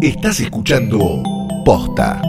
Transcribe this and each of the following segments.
Estás escuchando Posta.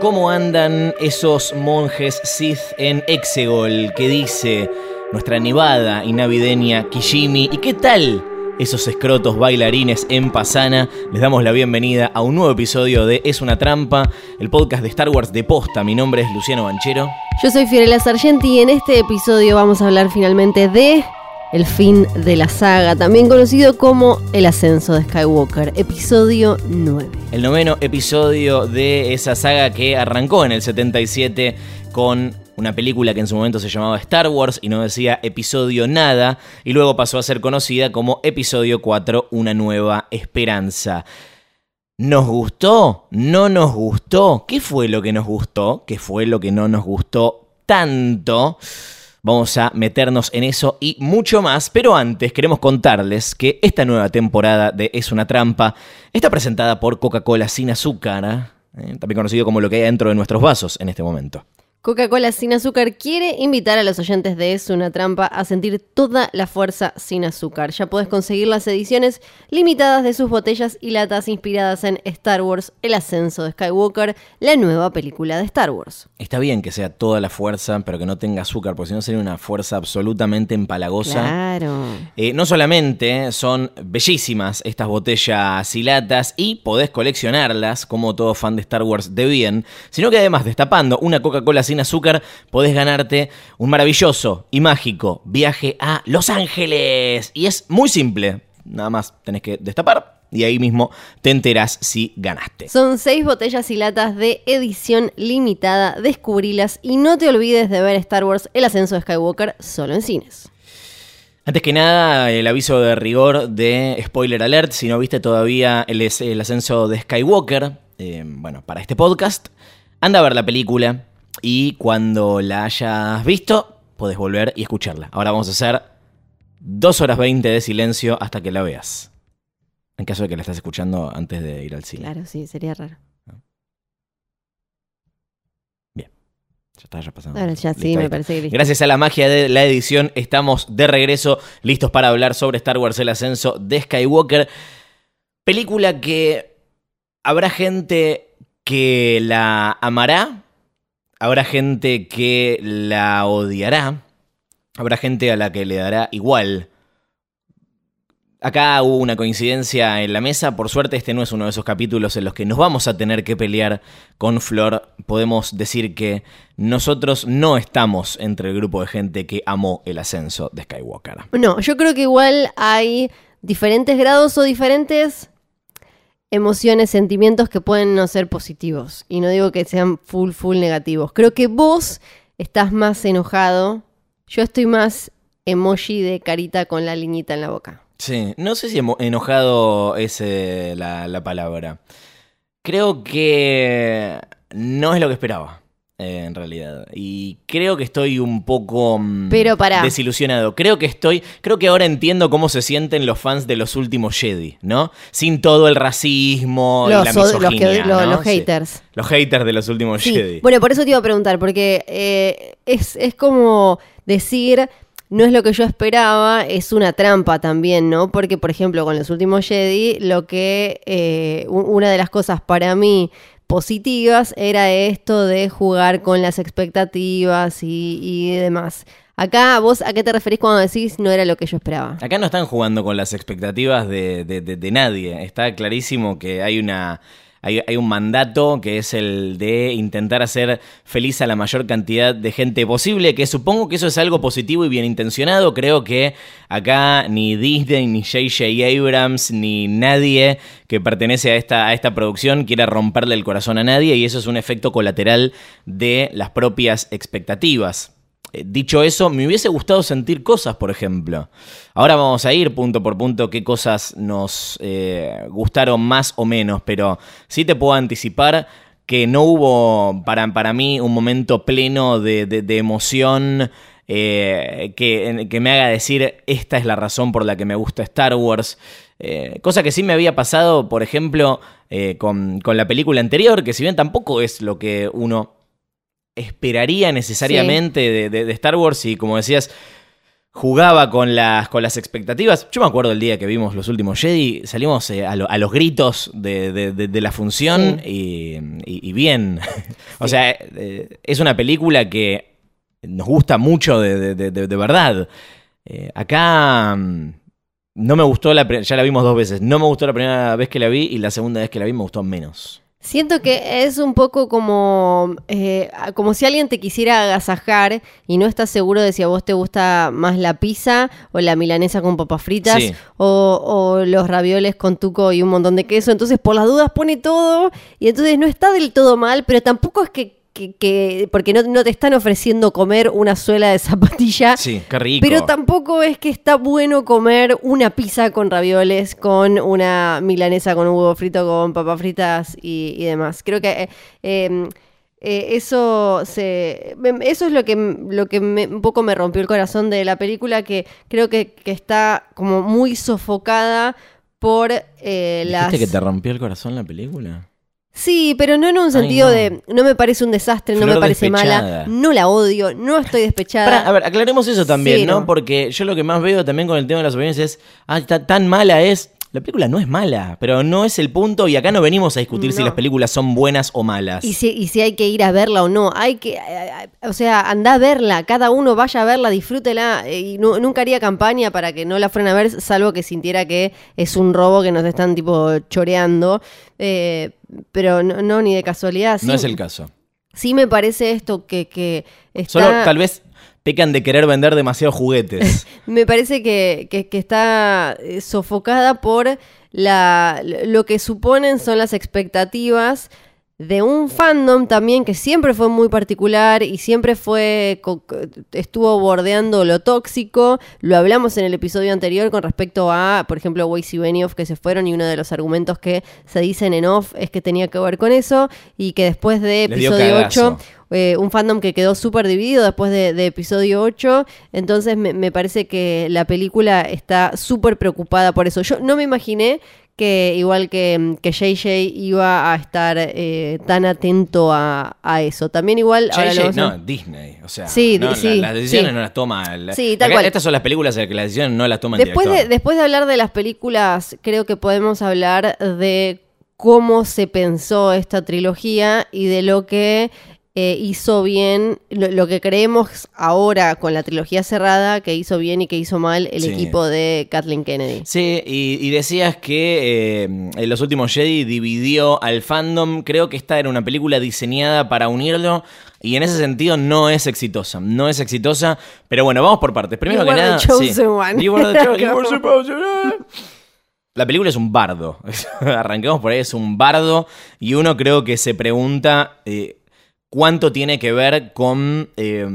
¿Cómo andan esos monjes Sith en Exegol que dice nuestra nevada y navideña Kijimi? ¿Y qué tal esos escrotos bailarines en Pasana? Les damos la bienvenida a un nuevo episodio de Es una trampa, el podcast de Star Wars de posta. Mi nombre es Luciano Banchero. Yo soy Fiorella Sargenti y en este episodio vamos a hablar finalmente de el fin de la saga, también conocido como El ascenso de Skywalker, episodio 9. El noveno episodio de esa saga que arrancó en el 77 con una película que en su momento se llamaba Star Wars y no decía episodio nada, y luego pasó a ser conocida como episodio 4, Una nueva esperanza. ¿Nos gustó? ¿No nos gustó? ¿Qué fue lo que nos gustó? ¿Qué fue lo que no nos gustó tanto? Vamos a meternos en eso y mucho más, pero antes queremos contarles que esta nueva temporada de Es una trampa está presentada por Coca-Cola sin azúcar, ¿eh? también conocido como lo que hay dentro de nuestros vasos en este momento. Coca-Cola sin azúcar quiere invitar a los oyentes de Es una trampa a sentir toda la fuerza sin azúcar. Ya puedes conseguir las ediciones limitadas de sus botellas y latas inspiradas en Star Wars, El ascenso de Skywalker, la nueva película de Star Wars. Está bien que sea toda la fuerza, pero que no tenga azúcar, porque si no sería una fuerza absolutamente empalagosa. Claro. Eh, no solamente son bellísimas estas botellas y latas y podés coleccionarlas, como todo fan de Star Wars de bien, sino que además destapando una Coca-Cola sin azúcar podés ganarte un maravilloso y mágico viaje a Los Ángeles. Y es muy simple, nada más tenés que destapar y ahí mismo te enterás si ganaste. Son seis botellas y latas de edición limitada, descubrilas y no te olvides de ver Star Wars El ascenso de Skywalker solo en cines. Antes que nada, el aviso de rigor de spoiler alert, si no viste todavía el, el ascenso de Skywalker, eh, bueno, para este podcast, anda a ver la película y cuando la hayas visto, podés volver y escucharla. Ahora vamos a hacer 2 horas 20 de silencio hasta que la veas. En caso de que la estés escuchando antes de ir al cine. Claro, sí, sería raro. Bien. Ya está, ya pasando. Ahora ya sí, Listo, me parece que. Gracias a la magia de la edición, estamos de regreso, listos para hablar sobre Star Wars El Ascenso de Skywalker. Película que habrá gente que la amará, habrá gente que la odiará, habrá gente a la que le dará igual. Acá hubo una coincidencia en la mesa, por suerte este no es uno de esos capítulos en los que nos vamos a tener que pelear con Flor. Podemos decir que nosotros no estamos entre el grupo de gente que amó el ascenso de Skywalker. No, yo creo que igual hay diferentes grados o diferentes emociones, sentimientos que pueden no ser positivos. Y no digo que sean full, full negativos. Creo que vos estás más enojado. Yo estoy más emoji de carita con la liñita en la boca. Sí, no sé si enojado es eh, la palabra. Creo que no es lo que esperaba, eh, en realidad. Y creo que estoy un poco mm, Pero pará. desilusionado. Creo que estoy, creo que ahora entiendo cómo se sienten los fans de los últimos Jedi, ¿no? Sin todo el racismo y la Los, los, que- misoginia, lo- ¿no? los Sí. haters. Los haters de los últimos Sí, Jedi. bueno, por eso te iba a preguntar, porque eh, es, es como decir, no es lo que yo esperaba, es una trampa también, ¿no? Porque, por ejemplo, con los últimos Jedi, lo que, eh, u- una de las cosas para mí positivas era esto de jugar con las expectativas y, y demás. Acá, ¿vos a qué te referís cuando decís no era lo que yo esperaba? Acá no están jugando con las expectativas de, de- de- de nadie. Está clarísimo que hay una. Hay, un mandato que es el de intentar hacer feliz a la mayor cantidad de gente posible, que supongo que eso es algo positivo y bien intencionado. Creo que acá ni Disney, ni J.J. Abrams, ni nadie que pertenece a esta, a esta producción quiera romperle el corazón a nadie y eso es un efecto colateral de las propias expectativas. Eh, Dicho eso, me hubiese gustado sentir cosas, por ejemplo. Ahora vamos a ir punto por punto qué cosas nos eh, gustaron más o menos, pero sí te puedo anticipar que no hubo para, para mí un momento pleno de, de- emoción eh, que, que me haga decir esta es la razón por la que me gusta Star Wars. Cosa que sí me había pasado, por ejemplo, con, con la película anterior, que si bien tampoco es lo que uno esperaría necesariamente de, de- de Star Wars y como decías, jugaba con las, con las expectativas. Yo me acuerdo el día que vimos los últimos Jedi, salimos eh, a, lo- a los gritos de, de- la función y, y- y bien. o sea, eh, es una película que nos gusta mucho de, verdad. Eh, acá mm, no me gustó, la, ya la vimos dos veces, no me gustó la primera vez que la vi y la segunda vez que la vi me gustó menos. Siento que es un poco como, eh, como si alguien te quisiera agasajar y no estás seguro de si a vos te gusta más la pizza o la milanesa con papas fritas Sí. o, o los ravioles con tuco y un montón de queso. Entonces, por las dudas, pone todo y entonces no está del todo mal, pero tampoco es que, que- que- porque no, no te están ofreciendo comer una suela de zapatilla. Sí, qué rico. Pero tampoco es que está bueno comer una pizza con ravioles, con una milanesa con un huevo frito, con papas fritas y, y demás. Creo que eh, eh, eh, eso se, me- eso es lo que, lo que me- un poco me rompió el corazón de la película, que creo que, que está como muy sofocada por eh, las... ¿Viste que te rompió el corazón la película? Sí, pero no en un Ay, sentido no. de no me parece un desastre, no me parece despechada. mala, no la odio, no estoy despechada. Pará, a ver, aclaremos eso también. ¿no? Porque yo lo que más veo también con el tema de las opiniones es, ah, está tan mala es. La película no es mala, pero no es el punto y acá no venimos a discutir si No. las películas son buenas o malas. Y si, y si hay que ir a verla o no, hay que, o sea, anda a verla, cada uno vaya a verla, disfrútela, eh, y nu- nunca haría campaña para que no la fueran a ver, salvo que sintiera que es un robo que nos están tipo choreando, eh, pero no, no, ni de casualidad. no es el caso. sí me parece esto que, que está... Solo tal vez pecan de querer vender demasiados juguetes. Me parece que, que- que está eh, sofocada por la, lo que suponen son las expectativas de un fandom también que siempre fue muy particular y siempre fue estuvo bordeando lo tóxico. Lo hablamos en el episodio anterior con respecto a, por ejemplo, Weiss y Benioff que se fueron y uno de los argumentos que se dicen en off es que tenía que ver con eso y que después de episodio cagazo. 8 eh, un fandom que quedó súper dividido después de, de episodio 8. Entonces me, me parece que la película está súper preocupada por eso. Yo no me imaginé que igual que, que JJ iba a estar eh, tan atento a, a eso. También igual... ahora lo JJ, vamos a- no, Disney. O sea, Sí, no, la- sí, las decisiones sí. no las toma. el- Sí, tal Acá cual. Estas son las películas en las que las decisiones no las toma el Después de, después de hablar de las películas, creo que podemos hablar de cómo se pensó esta trilogía y de lo que eh, hizo bien, lo, lo que creemos ahora con la trilogía cerrada, que hizo bien y que hizo mal el Sí. equipo de Kathleen Kennedy. Sí, y, y decías que eh, en Los Últimos Jedi dividió al fandom. Creo que esta era una película diseñada para unirlo. Y en ese sentido no es exitosa. No es exitosa. Pero bueno, vamos por partes. Primero You que nada. chosen sí. one. You were the cho- you were supposed to- La película es un bardo. Arranquemos por ahí, es un bardo. Y uno creo que se pregunta eh, cuánto tiene que ver con eh,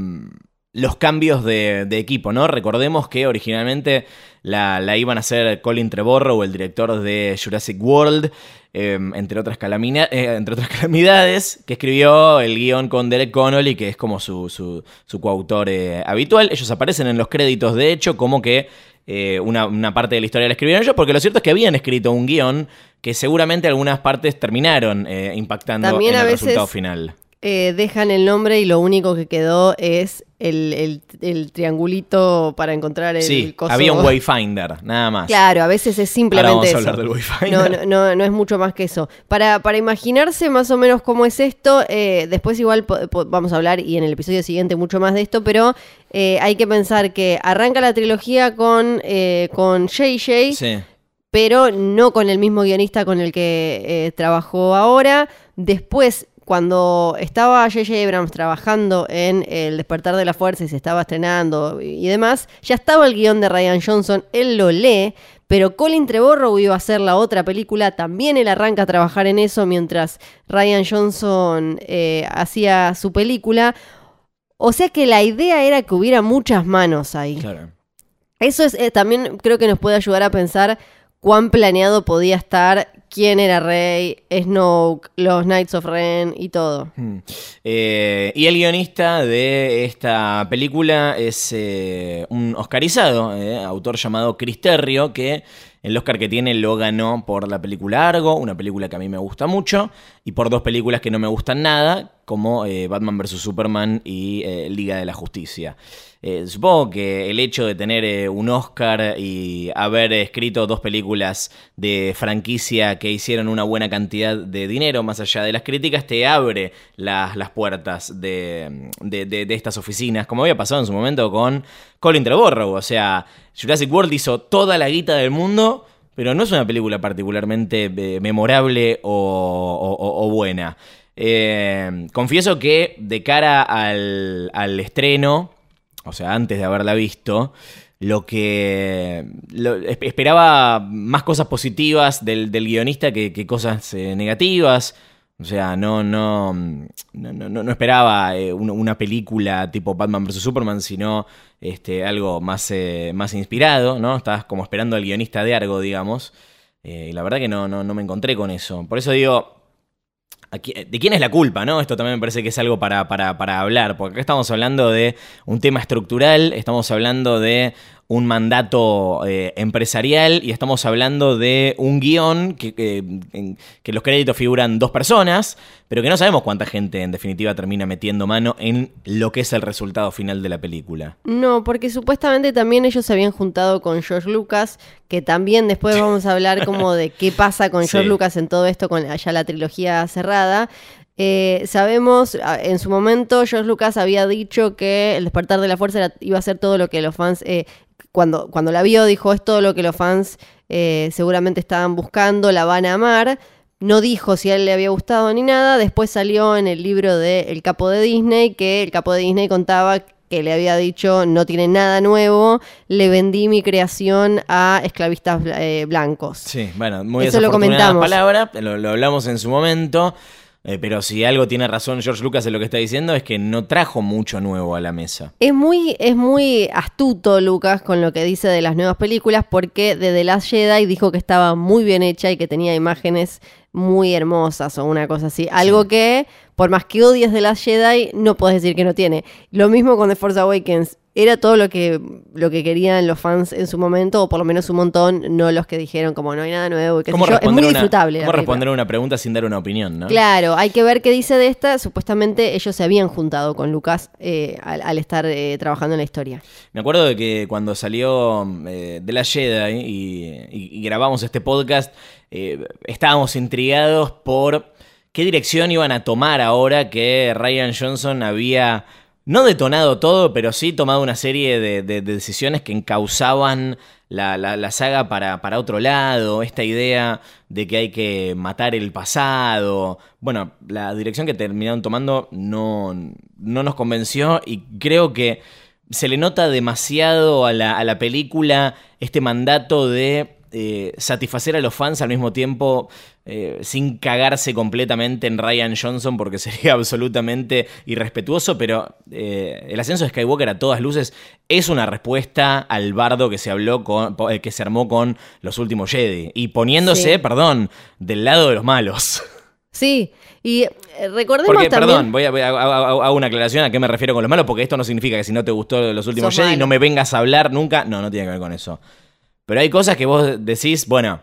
los cambios de, de equipo, ¿no? Recordemos que originalmente la, la iban a hacer Colin Trevorrow, el director de Jurassic World, eh, entre, otras eh, entre otras calamidades, que escribió el guion con Derek Connolly, que es como su, su, su coautor eh, habitual. Ellos aparecen en los créditos, de hecho, como que eh, una, una parte de la historia la escribieron ellos, porque lo cierto es que habían escrito un guion que seguramente algunas partes terminaron eh, impactando También en el veces- resultado final. Eh, dejan el nombre y lo único que quedó es el, el- el triangulito para encontrar el Sí, coso. había un Wayfinder, nada más. Claro, a veces es Ahora simplemente vamos a eso. hablar del Wayfinder. No, no, no, no es mucho más que eso. Para, para imaginarse más o menos cómo es esto, eh, después igual vamos a hablar y en el episodio siguiente mucho más de esto, pero eh, hay que pensar que arranca la trilogía con, con JJ, Sí. pero no con el mismo guionista con el que eh, trabajó ahora. Después, cuando estaba J.J. Abrams trabajando en El despertar de la fuerza y se estaba estrenando y demás, ya estaba el guion de Ryan Johnson, él lo lee, pero Colin Trevorrow iba a hacer la otra película, también él arranca a trabajar en eso mientras Ryan Johnson eh, hacía su película. O sea que la idea era que hubiera muchas manos ahí. Claro. Eso es, eh, también creo que nos puede ayudar a pensar cuán planeado podía estar, quién era Rey, Snoke, los Knights of Ren y todo. Hmm. Eh, y el guionista de esta película es eh, un oscarizado, eh, autor llamado Chris Terrio, que El Oscar que tiene lo ganó por la película Argo, una película que a mí me gusta mucho, y por dos películas que no me gustan nada, como eh, Batman vs. Superman y eh, Liga de la Justicia. Eh, supongo que el hecho de tener un Oscar y haber escrito dos películas de franquicia que hicieron una buena cantidad de dinero, más allá de las críticas, te abre las, las puertas de, de, estas oficinas, como había pasado en su momento con Colin Trevorrow. O sea, Jurassic World hizo toda la guita del mundo pero no es una película particularmente memorable o buena. Eh, confieso que de cara al, estreno, o sea, antes de haberla visto, lo que esperaba más cosas positivas del, guionista que, cosas eh, negativas. O sea, no, no, no, esperaba eh, una, película tipo Batman vs. Superman, sino este, algo más, más inspirado, ¿no? Estabas como esperando al guionista de Argo, digamos. y la verdad que no, no, no me encontré con eso. Por eso digo, ¿De quién es la culpa? ¿no? Esto también me parece que es algo para, para, para hablar, porque acá estamos hablando de un tema estructural, estamos hablando de un mandato eh, empresarial y estamos hablando de un guion que, que, los créditos figuran dos personas, pero que no sabemos cuánta gente en definitiva termina metiendo mano en lo que es el resultado final de la película. No, porque supuestamente también ellos se habían juntado con George Lucas, que también después vamos a hablar como de qué pasa con George Lucas en todo esto, con allá la trilogía cerrada. Eh, sabemos, en su momento George Lucas había dicho que el despertar de la fuerza iba a ser todo lo que los fans eh, cuando, cuando la vio, dijo, es todo lo que los fans eh, seguramente estaban buscando, la van a amar. No dijo si a él le había gustado ni nada. Después salió en el libro de El Capo de Disney que el Capo de Disney contaba que le había dicho no tiene nada nuevo, le vendí mi creación a esclavistas eh, blancos. Sí, bueno, muy Eso lo comentamos. palabra, lo hablamos en su momento. Eh, pero si algo tiene razón George Lucas en lo que está diciendo es que no trajo mucho nuevo a la mesa. Es muy, es muy astuto Lucas con lo que dice de las nuevas películas porque de The Last Jedi dijo que estaba muy bien hecha y que tenía imágenes muy hermosas o una cosa así. Algo que, por más que odies The Last Jedi, no puedes decir que no tiene. Lo mismo con The Force Awakens era todo lo que, lo que querían los fans en su momento, o por lo menos un montón, no los que dijeron como no hay nada nuevo y Es muy disfrutable. ¿Cómo responder una pregunta sin dar una opinión, no? Claro, hay que ver qué dice de esta. Supuestamente ellos se habían juntado con Lucas eh, al, estar eh, trabajando en la historia. Me acuerdo de que cuando salió eh, de la Jedi y, grabamos este podcast, estábamos intrigados por qué dirección iban a tomar ahora que Ryan Johnson había no detonado todo, pero sí tomado una serie de, decisiones que encauzaban la, saga para, otro lado, esta idea de que hay que matar el pasado. Bueno, la dirección que terminaron tomando no, no nos convenció y creo que se le nota demasiado a la película este mandato de eh, satisfacer a los fans al mismo tiempo eh, sin cagarse completamente en Ryan Johnson porque sería absolutamente irrespetuoso, pero eh, el ascenso de Skywalker a todas luces es una respuesta al bardo que se habló con, que se armó con los últimos Jedi y poniéndose, perdón, del lado de los malos. Sí, y recordemos porque, Perdón, voy a, hago una aclaración a qué me refiero con los malos, porque esto no significa que si no te gustó los últimos Jedi no me vengas a hablar nunca. No, no tiene que ver con eso. Pero hay cosas que vos decís, bueno,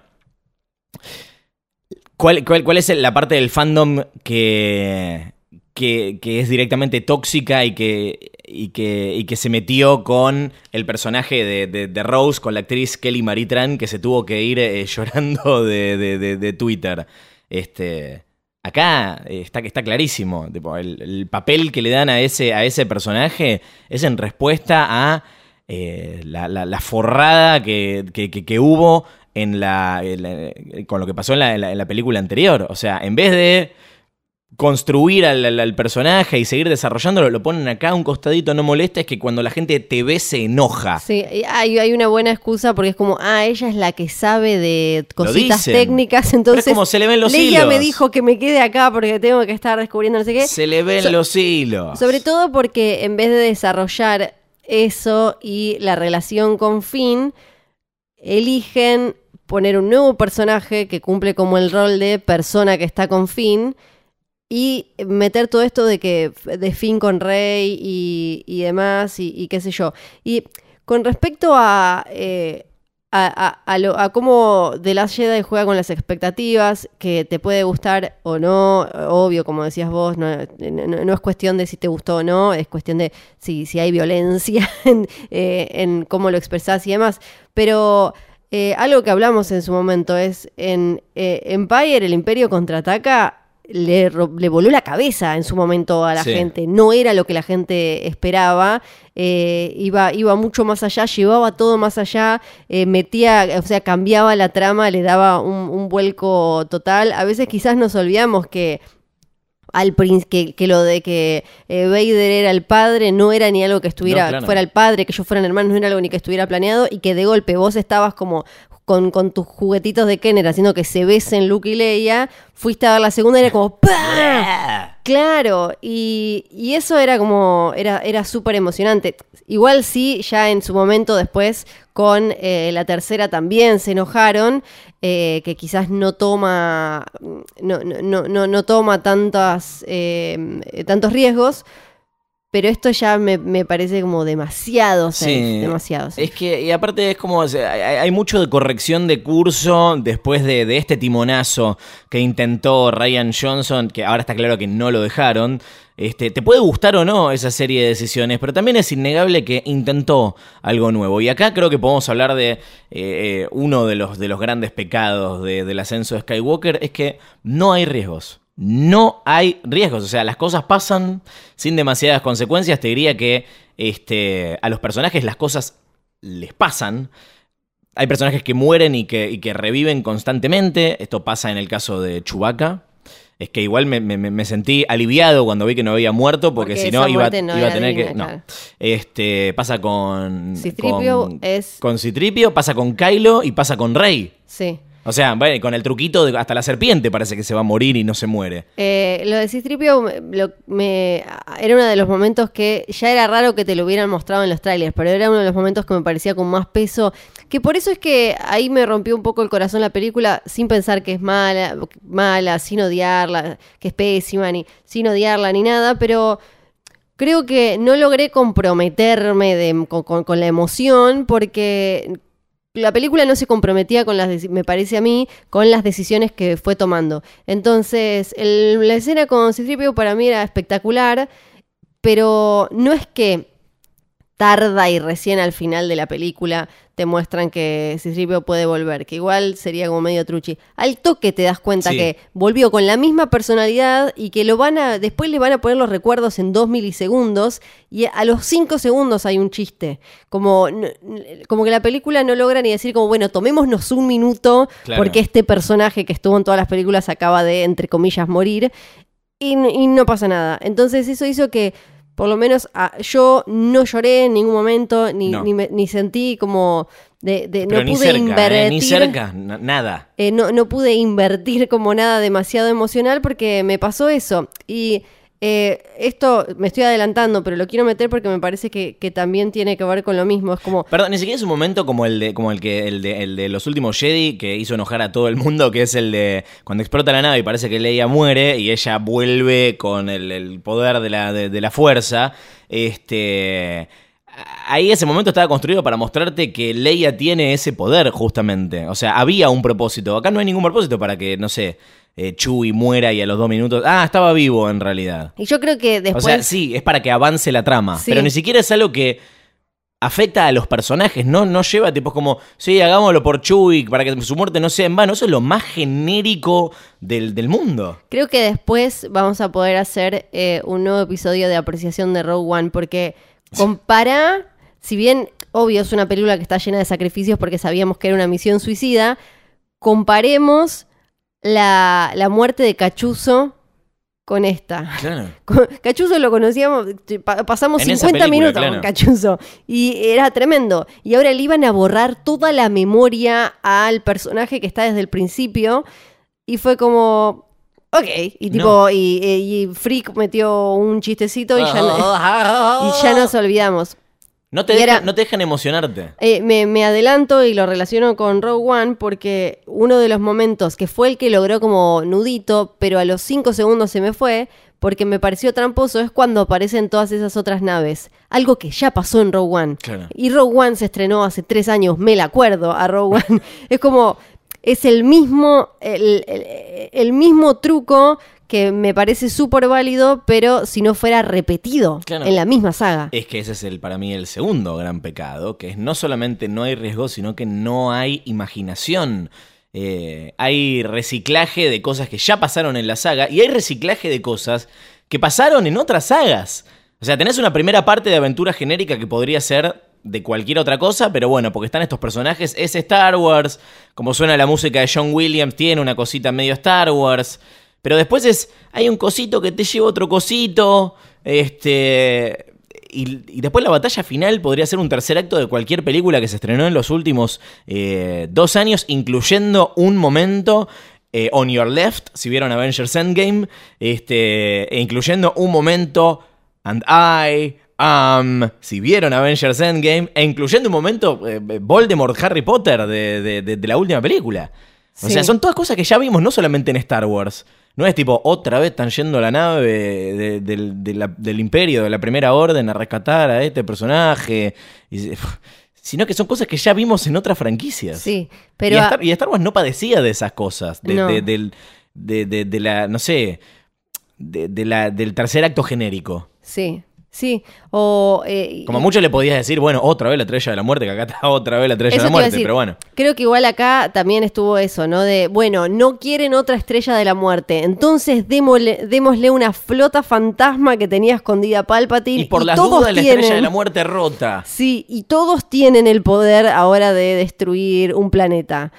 ¿cuál, cuál, es la parte del fandom que, que, es directamente tóxica y que, y que, que se metió con el personaje de, Rose, con la actriz Kelly Maritran, que se tuvo que ir eh, llorando de, Twitter? Este, acá está, está clarísimo. el, papel que le dan a ese, a ese personaje es en respuesta a eh, la, forrada que, hubo en la, con lo que pasó en la, película anterior. O sea, en vez de construir al, personaje y seguir desarrollándolo, lo ponen acá a un costadito, no molesta, es que cuando la gente te ve se enoja. Sí, hay, hay una buena excusa porque es como, ah, ella es la que sabe de cositas técnicas, entonces... como se le ven los hilos. me dijo que me quede acá porque tengo que estar descubriendo no sé qué. Se le ven los hilos. Sobre todo porque en vez de desarrollar eso y la relación con Finn, eligen poner un nuevo personaje que cumple como el rol de persona que está con Finn y meter todo esto de que de Finn con Rey y, demás y, qué sé yo. Y con respecto a, eh, a, a, lo- a cómo The Last Jedi juega con las expectativas, que te puede gustar o no, obvio, como decías vos, no, no- es cuestión de si te gustó o no, es cuestión de si, si hay violencia en, eh, en cómo lo expresás y demás. Pero eh, algo que hablamos en su momento es, en eh, Empire, el Imperio contraataca, le, voló la cabeza en su momento a la Sí. gente. No era lo que la gente esperaba. eh, iba, iba mucho más allá, llevaba todo más allá, eh, metía, o sea, cambiaba la trama, le daba un, un vuelco total. A veces quizás nos olvidamos que al que, que lo de que eh, Vader era el padre no era ni algo que estuviera No, claro. fuera el padre, que ellos fueran hermanos no era algo ni que estuviera planeado y que de golpe vos estabas como con, con tus juguetitos de Kenner haciendo que se besen Luke y Leia, fuiste a ver la segunda y era como ¡pah! Claro, y, y eso era como, era, era súper emocionante. Igual sí, ya en su momento después con eh, la tercera también se enojaron, eh, que quizás no toma, no, no, no, no, no toma tantas, eh, tantos riesgos, pero esto ya me, me parece como demasiado safe, Sí. demasiado safe. Es que, y aparte es como, o sea, hay, hay mucho de corrección de curso después de, de este timonazo que intentó Ryan Johnson, que ahora está claro que no lo dejaron. Este, te puede gustar o no esa serie de decisiones, pero también es innegable que intentó algo nuevo. Y acá creo que podemos hablar de eh, eh, uno de los, de los grandes pecados de- del ascenso de Skywalker, es que no hay riesgos. No hay riesgos, o sea, las cosas pasan sin demasiadas consecuencias. Te diría que este, a los personajes las cosas les pasan. Hay personajes que mueren y que, y que reviven constantemente. Esto pasa en el caso de Chewbacca. Es que igual me, me- me sentí aliviado cuando vi que no había muerto, porque, Porque si no iba, muerte no iba a tener que. No. claro. Este. Pasa con. C-3PO con- es- Con Citripio, pasa con Kylo y pasa con Rey. Sí. O sea, bueno, con el truquito de hasta la serpiente parece que se va a morir y no se muere. Eh, lo de Cistripio era uno de los momentos que ya era raro que te lo hubieran mostrado en los trailers, pero era uno de los momentos que me parecía con más peso. Que por eso es que ahí me rompió un poco el corazón la película, sin pensar que es mala, mala, sin odiarla, que es pésima, ni sin odiarla ni nada, pero creo que no logré comprometerme con la emoción porque la película no se comprometía con las, me parece a mí, con las decisiones que fue tomando. Entonces, la escena con Citripio para mí era espectacular, pero no es que tarda y recién al final de la película te muestran que Citripio puede volver, que igual sería como medio truchi. Al toque te das cuenta Sí. que volvió con la misma personalidad y que lo van a después le van a poner los recuerdos en dos milisegundos y a los cinco segundos hay un chiste. Como, como que la película no logra ni decir como, bueno, tomémonos un minuto Claro. porque este personaje que estuvo en todas las películas acaba de, entre comillas, morir y no pasa nada. Entonces eso hizo que, por lo menos, ah, yo no lloré en ningún momento, ni, No. ni, me- ni sentí como de, de- Pero no ni pude cerca, invertir. ¿eh? ni cerca, na- nada. eh, no, no pude invertir como nada demasiado emocional porque me pasó eso. Y eh, esto me estoy adelantando, pero lo quiero meter porque me parece que, también tiene que ver con lo mismo. Es como, Perdón, ni siquiera es un momento como el de, como el que, el de, el de los últimos Jedi que hizo enojar a todo el mundo, que es el de cuando explota la nave y parece que Leia muere y ella vuelve con el, poder de la, de la fuerza. Este. Ahí ese momento estaba construido para mostrarte que Leia tiene ese poder, justamente. O sea, había un propósito. Acá no hay ningún propósito para que, no sé, eh, muera y a los dos minutos. Ah, estaba vivo en realidad. y yo creo que después... O sea, sí, es para que avance la trama. Sí. Pero ni siquiera es algo que afecta a los personajes, no, no lleva tipo como, sí, hagámoslo por Chewie para que su muerte no sea en vano. Eso es lo más genérico del, del mundo. Creo que después vamos a poder hacer eh, un nuevo episodio de apreciación de Rogue One, porque compara, si bien obvio es una película que está llena de sacrificios porque sabíamos que era una misión suicida, comparemos la, la muerte de Cachuzo con esta. Claro. Cachuzo lo conocíamos, pa- pasamos En esa 50 película, minutos claro. con Cachuzo y era tremendo. Y ahora le iban a borrar toda la memoria al personaje que está desde el principio y fue como, ok, y tipo, y, y- y Freak metió un chistecito y ya, no- y ya nos olvidamos. No te, Y deja- era- no te dejan emocionarte. Eh, me, me adelanto y lo relaciono con Rogue One porque uno de los momentos que fue el que logró como nudito, pero a los cinco segundos se me fue, porque me pareció tramposo, es cuando aparecen todas esas otras naves. Algo que ya pasó en Rogue One. Claro. Y Rogue One se estrenó hace tres años, me la acuerdo a Rogue One. es como, es el mismo, el, el- el mismo truco que me parece súper válido, pero si no fuera repetido Claro. en la misma saga. Es que ese es el para mí el segundo gran pecado, que es no solamente no hay riesgo, sino que no hay imaginación. Eh, hay reciclaje de cosas que ya pasaron en la saga y hay reciclaje de cosas que pasaron en otras sagas. O sea, tenés una primera parte de aventura genérica que podría ser de cualquier otra cosa, pero bueno, porque están estos personajes, es Star Wars, como suena la música de John Williams, tiene una cosita medio Star Wars, pero después es, hay un cosito que te lleva otro cosito, este... Y, y después la batalla final podría ser un tercer acto de cualquier película que se estrenó en los últimos eh, dos años, incluyendo un momento eh, On Your Left, si vieron Avengers Endgame, este, e incluyendo un momento And I Am, si vieron Avengers Endgame, e incluyendo un momento eh, Voldemort Harry Potter de, de- de- de la última película. O Sí. sea, son todas cosas que ya vimos, no solamente en Star Wars. No es tipo, otra vez están yendo a la nave de- del, de la- del imperio, de la primera orden, a rescatar a este personaje. Y- sino que son cosas que ya vimos en otras franquicias. Sí, pero y, a- Star, y Star Wars no padecía de esas cosas. De, No. de- del- de- de- de la, no sé, de, de la, del tercer acto genérico. Sí, sí. O, eh, Como mucho le podías decir, bueno, otra vez la estrella de la muerte, que acá está otra vez la estrella de la muerte, decir. pero bueno. Creo que igual acá también estuvo eso, ¿no? De, bueno, no quieren otra estrella de la muerte, entonces démosle, démosle una flota fantasma que tenía escondida Palpatine. Y por las todos dudas, la estrella de tienen- la muerte rota. Sí, y todos tienen el poder ahora de destruir un planeta.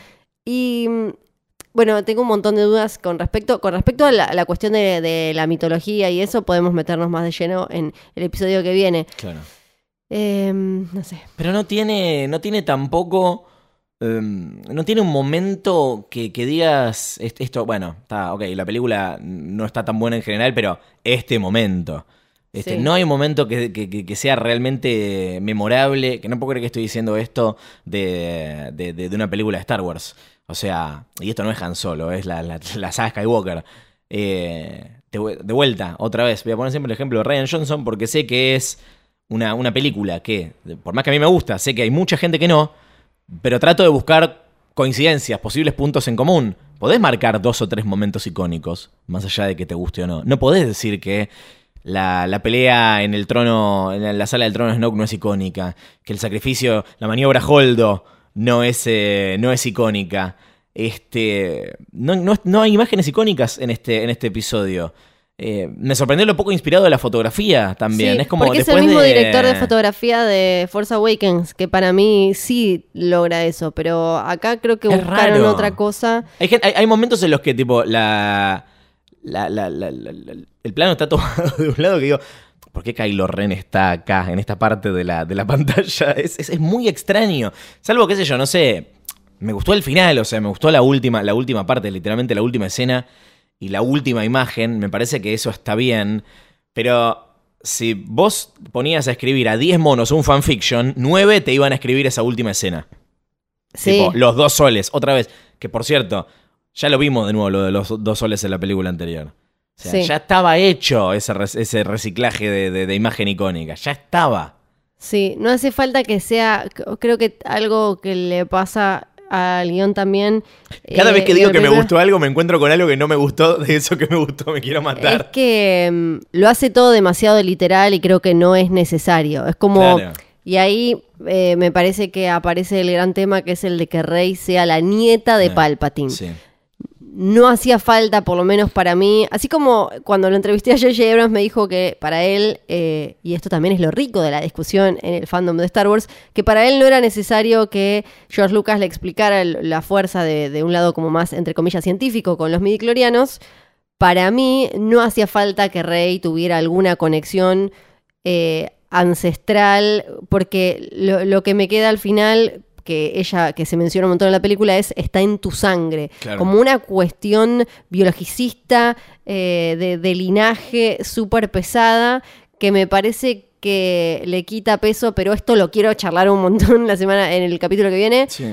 Y mm, bueno, tengo un montón de dudas con respecto, con respecto a la, cuestión de, de la mitología y eso, podemos meternos más de lleno en el episodio que viene. Claro. Em, no sé. Pero no tiene, no tiene tampoco. em, no tiene un momento que, que digas. "Est- Esto, bueno, está, ok, la película no está tan buena en general, pero este momento. Este, Sí. No hay un momento que, que- que- que sea realmente memorable. Que no puedo creer que estoy diciendo esto de, de- de- de una película de Star Wars. O sea, y esto no es Han Solo, es la, la, la saga Skywalker. Eh, de vuelta, otra vez, voy a poner siempre el ejemplo de Ryan Johnson porque sé que es una, una película que, por más que a mí me gusta, sé que hay mucha gente que no, pero trato de buscar coincidencias, posibles puntos en común. Podés marcar dos o tres momentos icónicos, más allá de que te guste o no. No podés decir que la, la pelea en el trono, en la sala del trono de Snoke no es icónica, que el sacrificio, la maniobra Holdo no es, eh, no es icónica. Este, no, no- no hay imágenes icónicas en este, en este episodio. Eh, me sorprendió lo poco inspirado de la fotografía también. Sí, es como porque es el mismo de- director de fotografía de Force Awakens, que para mí sí logra eso, pero acá creo que Es buscaron raro. otra cosa. Hay, hay- hay momentos en los que, tipo, la, la- el plano está tomado de un lado que digo, ¿por qué Kylo Ren está acá, en esta parte de la, de la pantalla? Es, es- es muy extraño. Salvo, qué sé yo, no sé. Me gustó el final, o sea, me gustó la última, la última parte, literalmente la última escena y la última imagen. Me parece que eso está bien. Pero si vos ponías a escribir a 10 monos un fanfiction, 9 te iban a escribir esa última escena. Sí, Tipo, los dos soles, otra vez. Que por cierto, ya lo vimos de nuevo lo de los dos soles en la película anterior. O sea, Sí. ya estaba hecho ese, reciclaje de, de- de imagen icónica. Ya estaba. sí, no hace falta que sea, creo que algo que le pasa al guion también. Cada eh, vez que de digo que me gustó algo, me encuentro con algo que no me gustó. De eso que me gustó, me quiero Es matar. que mm, lo hace todo demasiado literal y creo que no es necesario. Es como... Claro. Y ahí eh, me parece que aparece el gran tema que es el de que Rey sea la nieta de Ah, Palpatine. Sí. No hacía falta, por lo menos para mí. Así como cuando lo entrevisté a J.J. Abrams me dijo que para él, eh, y esto también es lo rico de la discusión en el fandom de Star Wars, que para él no era necesario que George Lucas le explicara la fuerza de, de un lado como más, entre comillas, científico con los midiclorianos. Para mí no hacía falta que Rey tuviera alguna conexión eh, ancestral, porque lo, lo que me queda al final, que ella, que se menciona un montón en la película, es está en tu sangre. Claro. Como una cuestión biologicista, eh, de, de linaje súper pesada, que me parece que le quita peso, pero esto lo quiero charlar un montón la semana en el capítulo que viene, Sí.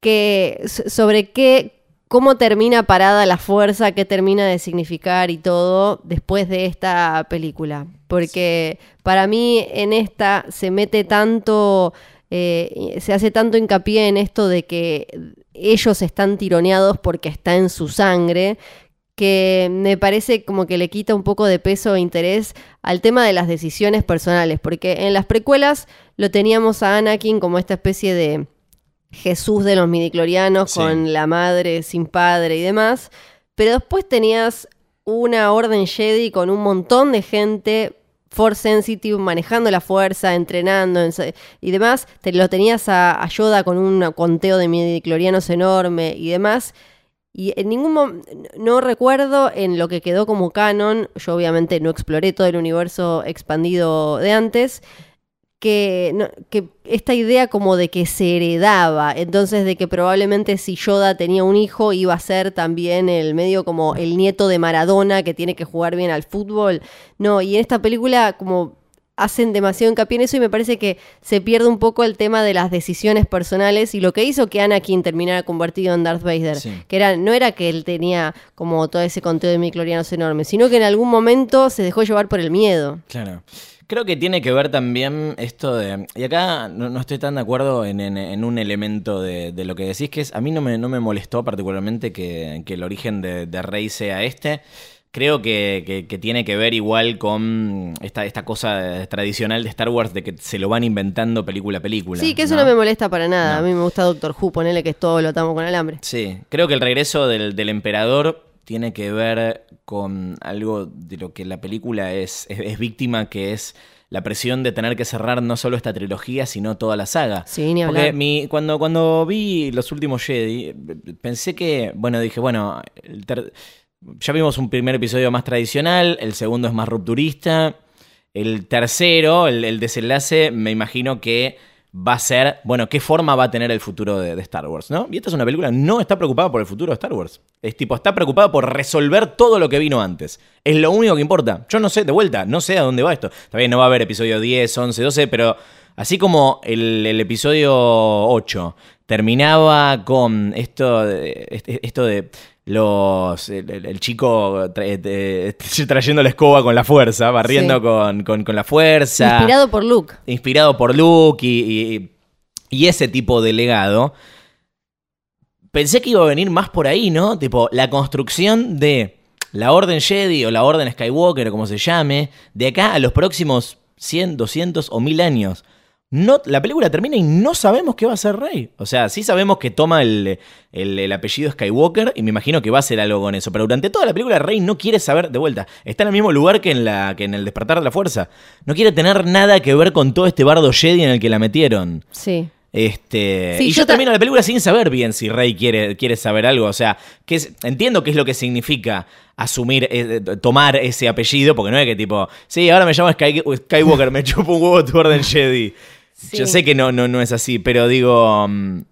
que sobre qué cómo termina parada la fuerza, qué termina de significar y todo después de esta película, porque para mí en esta se mete tanto eh, se hace tanto hincapié en esto de que ellos están tironeados porque está en su sangre que me parece como que le quita un poco de peso e interés al tema de las decisiones personales, porque en las precuelas lo teníamos a Anakin como esta especie de Jesús de los midiclorianos Sí. con la madre sin padre y demás, pero después tenías una orden Jedi con un montón de gente Force Sensitive manejando la fuerza, entrenando y demás, te lo tenías a, a Yoda con un conteo de midiclorianos enorme y demás, y en ningún momento, no recuerdo en lo que quedó como canon, yo obviamente no exploré todo el universo expandido de antes, que, no- que esta idea como de que se heredaba, entonces de que probablemente si Yoda tenía un hijo iba a ser también el medio como el nieto de Maradona que tiene que jugar bien al fútbol. No, y en esta película como hacen demasiado hincapié en eso y me parece que se pierde un poco el tema de las decisiones personales y lo que hizo que Anakin terminara convertido en Darth Vader, Sí. que era no era que él tenía como todo ese conteo de miclorianos enorme, sino que en algún momento se dejó llevar por el miedo. Claro. Creo que tiene que ver también esto de. Y acá no, no estoy tan de acuerdo en, en- en un elemento de, de lo que decís, que es. A mí no me, no me molestó particularmente que, que el origen de, de Rey sea este. Creo que, que- que tiene que ver igual con esta, esta cosa tradicional de Star Wars de que se lo van inventando película a película. Sí, que eso ¿no? no, me molesta para nada. A mí me gusta Doctor Who, ponele que es todo lo atamos con alambre. Sí, creo que el regreso del, del emperador tiene que ver con algo de lo que la película es, es, es víctima, que es la presión de tener que cerrar no solo esta trilogía, sino toda la saga. Sí, ni Porque hablar. mi, cuando, cuando vi los últimos Jedi, pensé que, bueno, dije, bueno, el ter- ya vimos un primer episodio más tradicional, el segundo es más rupturista, el tercero, el, el desenlace, me imagino que va a ser, bueno, qué forma va a tener el futuro de, Star Wars, ¿no? Y esta es una película, no está preocupada por el futuro de Star Wars. Es tipo, está preocupada por resolver todo lo que vino antes. Es lo único que importa. Yo no sé, de vuelta, no sé a dónde va esto. Bien, no va a haber episodio 10, 11, 12, pero así como el, episodio 8 terminaba con esto este- esto de los el, chico tra- eh, trayendo la escoba con la fuerza, barriendo Sí. con, con- con la fuerza Inspirado por Luke. inspirado por Luke y, y- y ese tipo de legado, pensé que iba a venir más por ahí, ¿no? Tipo, la construcción de la Orden Jedi o la Orden Skywalker o como se llame, de acá a los próximos 100, 200 o 1000 años. No, la película termina y no sabemos qué va a ser Rey. O sea, sí sabemos que toma el, el- el apellido Skywalker y me imagino que va a hacer algo con eso. Pero durante toda la película Rey no quiere saber, de vuelta, está en el mismo lugar que en, la, que en el despertar de la fuerza. No quiere tener nada que ver con todo este bardo Jedi en el que la metieron. Sí. Este, Sí, y yo termino la película sin saber bien si Rey quiere, quiere saber algo. O sea, que es- entiendo qué es lo que significa asumir, eh, tomar ese apellido, porque no es que tipo, sí, ahora me llamo Sky- Skywalker, me chupo un huevo tu orden Jedi. Sí. Yo sé que no, no, no es así, pero digo. mm,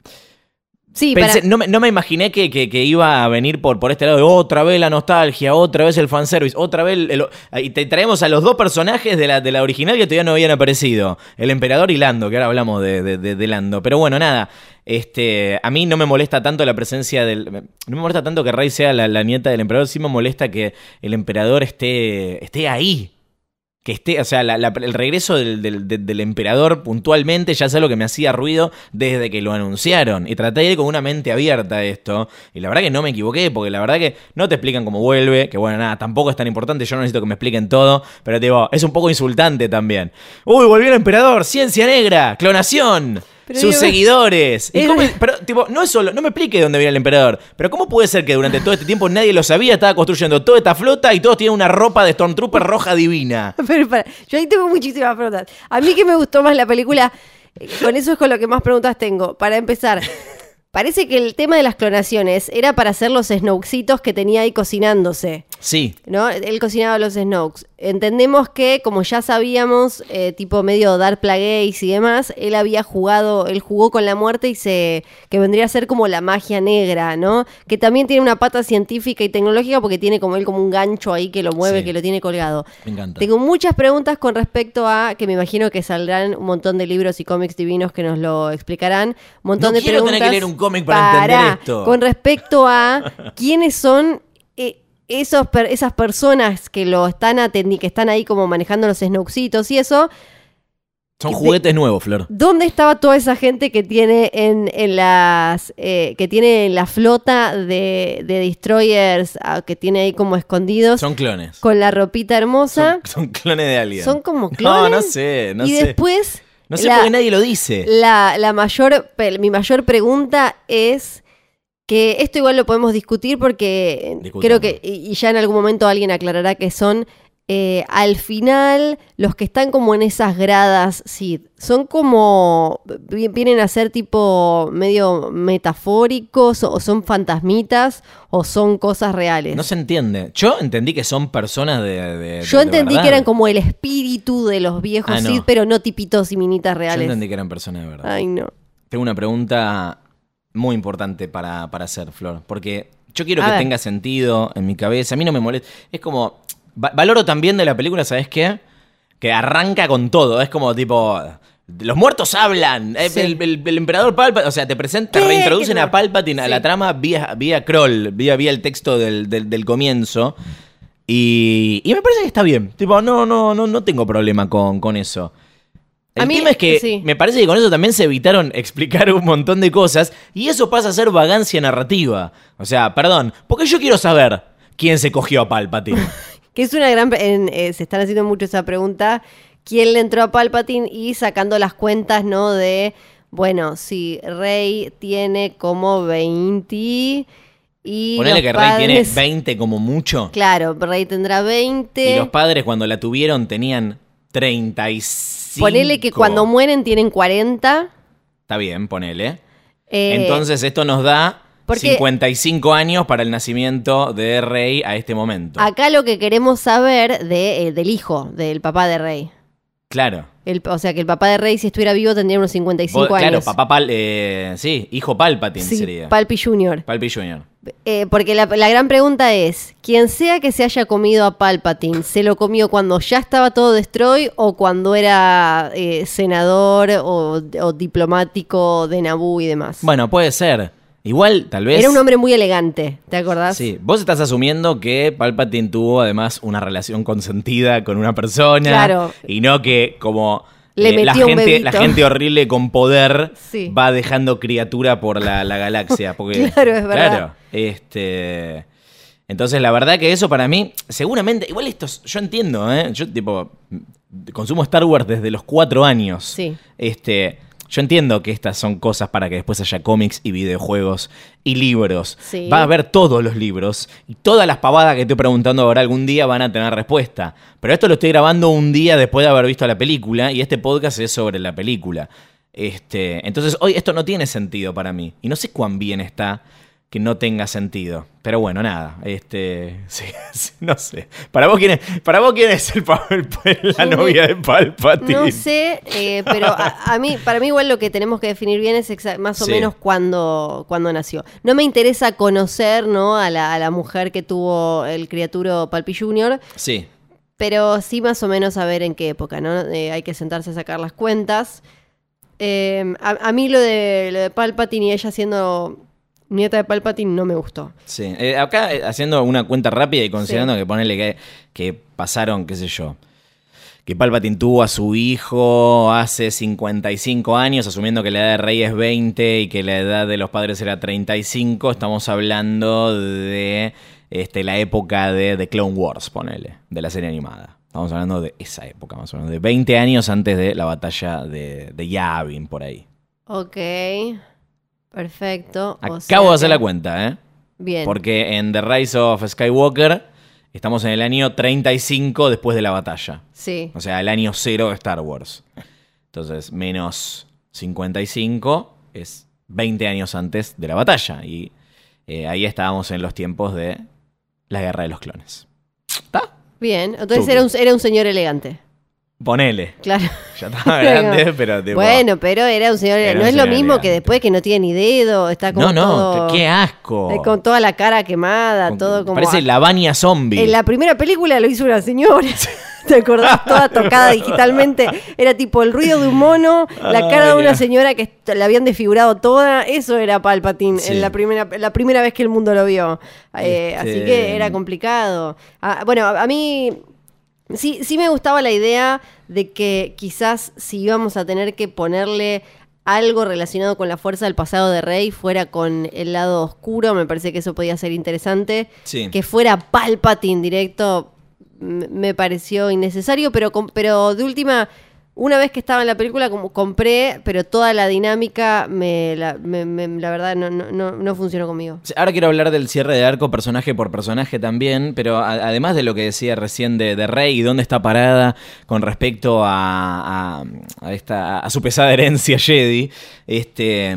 Sí, pensé- para- no, me, no me imaginé que, que- que iba a venir por, por este lado de otra vez la nostalgia, otra vez el fanservice, otra vez. el- el- y te traemos a los dos personajes de la, de la original que todavía no habían aparecido: el emperador y Lando, que ahora hablamos de, de- de- de Lando. Pero bueno, nada. Este, a mí no me molesta tanto la presencia del. No me molesta tanto que Rey sea la, la nieta del emperador, sí me molesta que el emperador esté, esté ahí. Que esté, o sea, la- la- el regreso del, del- del- emperador puntualmente ya es algo que me hacía ruido desde que lo anunciaron. Y traté de ir con una mente abierta a esto. Y la verdad que no me equivoqué, porque la verdad que no te explican cómo vuelve, que bueno, nada, tampoco es tan importante, yo no necesito que me expliquen todo, pero digo, es un poco insultante también. Uy, volvió el emperador, ciencia negra, clonación. Pero sus digo, seguidores. ¿Y es- cómo- pero, tipo, no es solo, no me explique dónde viene el emperador. Pero ¿cómo puede ser que durante todo este tiempo nadie lo sabía? Estaba construyendo toda esta flota y todos tienen una ropa de Stormtrooper roja divina. Pero para, yo ahí tengo muchísimas preguntas. A mí que me gustó más la película, eh, con eso es con lo que más preguntas tengo. Para empezar, parece que el tema de las clonaciones era para hacer los snowcitos que tenía ahí cocinándose. Sí. ¿no? Él cocinaba los Snokes. Entendemos que, como ya sabíamos, eh, tipo medio Dark Plagueis y demás, él había jugado, él jugó con la muerte y se. que vendría a ser como la magia negra, ¿no? Que también tiene una pata científica y tecnológica porque tiene como él como un gancho ahí que lo mueve, Sí. que lo tiene colgado. Me encanta. Tengo muchas preguntas con respecto a, que me imagino que saldrán un montón de libros y cómics divinos que nos lo explicarán. Un montón No de quiero tener preguntas. que leer un cómic para entender esto. Con respecto a quiénes son esos per- esas personas que lo están atendi que están ahí como manejando los snowcitos y eso. Son de- juguetes nuevos, Flor. ¿Dónde estaba toda esa gente que tiene en, en las eh, que tiene en la flota de, de destroyers ah, que tiene ahí como escondidos Son clones. con la ropita hermosa? Son, son clones de alguien. Son como No, clones. no sé, no y sé. después no sé la- por qué nadie lo dice. la, la mayor, mi mayor pregunta es que esto igual lo podemos discutir porque Discutamos. creo que, y ya en algún momento alguien aclarará que son, eh, al final, los que están como en esas gradas, sí, son como, vi- vienen a ser tipo medio metafóricos o son fantasmitas o son cosas reales. No se entiende. Yo entendí que son personas de. de- Yo de entendí que eran como el espíritu de los viejos Ah, no. Pero no tipitos y minitas Yo reales. entendí que eran personas de verdad. Ay, no. Tengo una pregunta muy importante para, para hacer, Flor. Porque yo quiero A que ver. tenga sentido en mi cabeza. A mí no me molesta. Es como. va- valoro también de la película, ¿sabes qué? Que arranca con todo. Es como tipo. Los muertos hablan. Sí. El, el- el emperador Palpatine. O sea, te presentan, reintroducen ¿Qué a? Palpatine a Sí. la trama vía, vía Kroll, vía, vía el texto del, del- del comienzo. Y, y me parece que está bien. Tipo, no, no, no, no tengo problema con, con eso. El A mí, tema es que sí. me parece que con eso también se evitaron explicar un montón de cosas y eso pasa a ser vagancia narrativa. O sea, perdón, porque yo quiero saber quién se cogió a Palpatine. Que es una gran... en- eh, se están haciendo mucho esa pregunta. ¿Quién le entró a Palpatine? Y sacando las cuentas, ¿no? De, bueno, si Rey tiene como 20 y... Ponele que Rey tiene padres- 20 como mucho. Claro, Rey tendrá 20. Y los padres cuando la tuvieron tenían 35. Ponele que cuando mueren tienen 40. Está bien, ponele. Eh, Entonces esto nos da porque- 55 años para el nacimiento de Rey a este momento. Acá lo que queremos saber de, eh, del hijo, del papá de Rey. Claro. El- o sea, que el papá de Rey, si estuviera vivo, tendría unos 55 Vos- años. Claro, papá Pal, eh, sí, hijo Palpatine Sí, sería. Palpi Jr. Palpi Jr. Eh, porque la, la gran pregunta es, quien sea que se haya comido a Palpatine, ¿se lo comió cuando ya estaba todo destroy o cuando era eh, senador o, o diplomático de Naboo y demás? Bueno, puede ser. Igual, tal vez. Era un hombre muy elegante, ¿te acordás? Sí, vos estás asumiendo que Palpatine tuvo además una relación consentida con una persona. Claro. Y no que como Le eh, la, un gente, la gente horrible con poder Sí. va dejando criatura por la, la galaxia. Porque, Claro, es verdad. Claro, este. Entonces, la verdad que eso para mí, seguramente, igual esto, es- yo entiendo, ¿eh? Yo, tipo, consumo Star Wars desde los cuatro años. Sí. Este, yo entiendo que estas son cosas para que después haya cómics y videojuegos y libros. Sí. Va a haber todos los libros y todas las pavadas que estoy preguntando ahora algún día van a tener respuesta. Pero esto lo estoy grabando un día después de haber visto la película y este podcast es sobre la película. Este, entonces hoy esto no tiene sentido para mí y no sé cuán bien está que no tenga sentido. Pero bueno, nada, este, sí, sí, no sé. Para vos quién es, para vos quién es el, el- la novia de Palpatine. No sé, eh, pero a, a mí, para mí igual lo que tenemos que definir bien es más o Sí. menos cuándo, cuándo nació. No me interesa conocer ¿no? a, la, a la mujer que tuvo el criaturo Palpi Jr., Sí, pero sí más o menos saber en qué época, ¿no? Eh, hay que sentarse a sacar las cuentas. Eh, a, a mí lo de, lo de Palpatine y ella siendo nieta de Palpatine no me gustó. Sí, eh, acá eh, haciendo una cuenta rápida y considerando que ponele que, que pasaron, qué sé yo, que Palpatine tuvo a su hijo hace 55 años, asumiendo que la edad de Rey es 20 y que la edad de los padres era 35, estamos hablando de este, la época de The Clone Wars, ponele, de la serie animada. Estamos hablando de esa época, más o menos, de 20 años antes de la batalla de, de Yavin, por ahí. Ok, perfecto. O Acabo sea de hacer que- la cuenta, ¿eh? Bien. Porque en The Rise of Skywalker estamos en el año 35 después de la batalla. Sí. O sea, el año cero de Star Wars. Entonces, menos 55 es 20 años antes de la batalla. Y eh, ahí estábamos en los tiempos de la guerra de los clones. Bien, entonces era un, era un señor elegante. Ponele. Claro. Ya estaba grande, pero tipo, Bueno, pero era un señor Era No un es lo mismo que después que no tiene ni dedo, está como No, no, todo- qué asco. eh, con toda la cara quemada, Con- todo como... Parece Lavania zombie. En la primera película lo hizo una señora. ¿Te acordás? Toda tocada digitalmente. Era tipo el ruido de un mono, la cara de una señora que la habían desfigurado toda. Eso era Palpatine Sí. en la primera, la primera vez que el mundo lo vio. Eh, Este- Así que era complicado. Ah, bueno, a, a mí sí, sí me gustaba la idea de que quizás si íbamos a tener que ponerle algo relacionado con la fuerza del pasado de Rey fuera con el lado oscuro, me parece que eso podía ser interesante. Sí. Que fuera Palpatine directo me pareció innecesario, pero, pero de última, una vez que estaba en la película, como compré, pero toda la dinámica, me, la, verdad, no, no, no, funcionó conmigo. Ahora quiero hablar del cierre de arco personaje por personaje también, pero además de lo que decía recién de, Rey y dónde está parada con respecto a, esta, a su pesada herencia Jedi, este,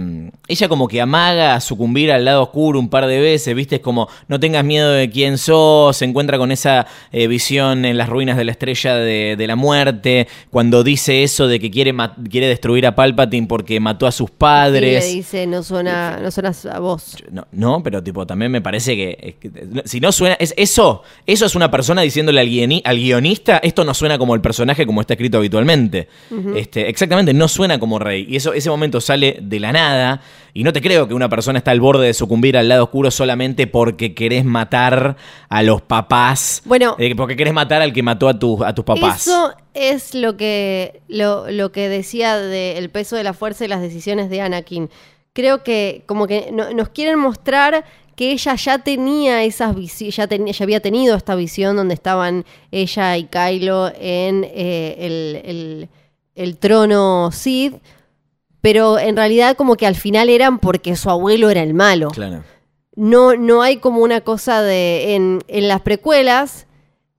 ella como que amaga a sucumbir al lado oscuro un par de veces, viste, es como no tengas miedo de quién sos, se encuentra con esa eh, visión en las ruinas de la estrella de la muerte, cuando dice eso de que quiere, quiere destruir a Palpatine porque mató a sus Y padres. le dice, no suena, no suenas a vos. No, no, pero tipo, también me parece que, si no suena, es, eso, eso es una persona diciéndole al, guioni- al guionista, esto no suena como el personaje como está escrito habitualmente. este, exactamente, no suena como rey. Y eso, ese momento sale de la nada. Y no te creo que una persona está al borde de sucumbir al lado oscuro solamente porque querés matar a los papás. Bueno. Eh, porque querés matar al que mató a, tus a tus papás. Eso es lo que, lo, lo que decía del peso de la fuerza y las decisiones de Anakin. Creo que como que no- nos quieren mostrar que ella ya tenía esas ya, ya había tenido esta visión donde estaban ella y Kylo en eh, el, el- el trono Sith, pero en realidad como que al final eran porque su abuelo era el malo Claro. no, no hay como una cosa de. En, en las precuelas,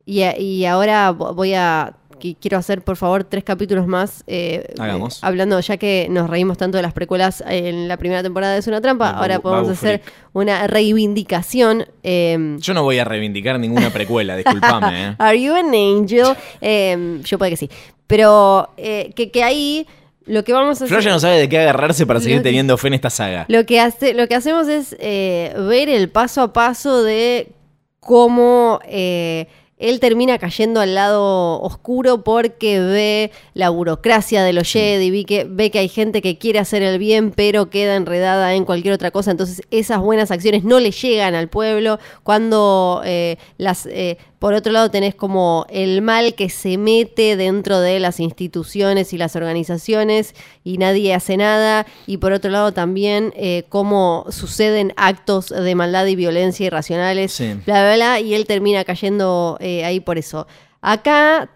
y, y ahora vo- voy a. qui- Quiero hacer, por favor, tres capítulos más. eh, Hagamos. eh, hablando, ya que nos reímos tanto de las precuelas en la primera temporada de Es una trampa, Babu- ahora podemos Babu hacer Freak. una reivindicación. eh, Yo no voy a reivindicar ninguna precuela, discúlpame. ¿eh? Are you an angel? Eh, yo puede que sí. Pero que, que ahí lo que vamos a hacer. Flor ya no sabe de qué agarrarse para seguir que- teniendo fe en esta saga. Lo que, hace, lo que hacemos es eh, ver el paso a paso de cómo eh, él termina cayendo al lado oscuro porque ve la burocracia de los Jedi, vi que, ve que hay gente que quiere hacer el bien pero queda enredada en cualquier otra cosa, entonces esas buenas acciones no le llegan al pueblo cuando eh, las... eh, por otro lado tenés como el mal que se mete dentro de las instituciones y las organizaciones y nadie hace nada. Y por otro lado también eh, cómo suceden actos de maldad y violencia irracionales, Sí. bla, bla, bla. Y él termina cayendo eh, ahí por eso. Acá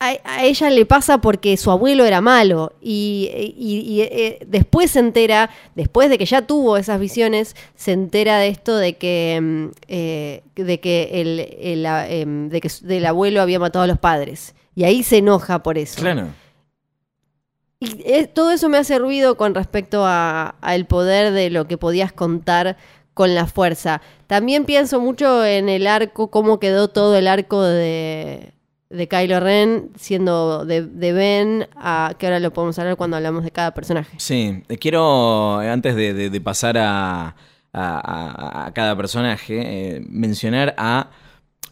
a, a ella le pasa porque su abuelo era malo y, y- y, eh, después se entera, después de que ya tuvo esas visiones, se entera de esto de que, mm, eh, de que el, el, em, de que del abuelo había matado a los padres y ahí se enoja por eso. Claro. Y eh, todo eso me hace ruido con respecto a- al poder de lo que podías contar con la fuerza. También pienso mucho en el arco, cómo quedó todo el arco de, de Kylo Ren siendo de, de Ben, a, que ahora lo podemos hablar cuando hablamos de cada personaje. Sí, eh, quiero, eh, antes de, pasar a, a- cada personaje, eh, mencionar a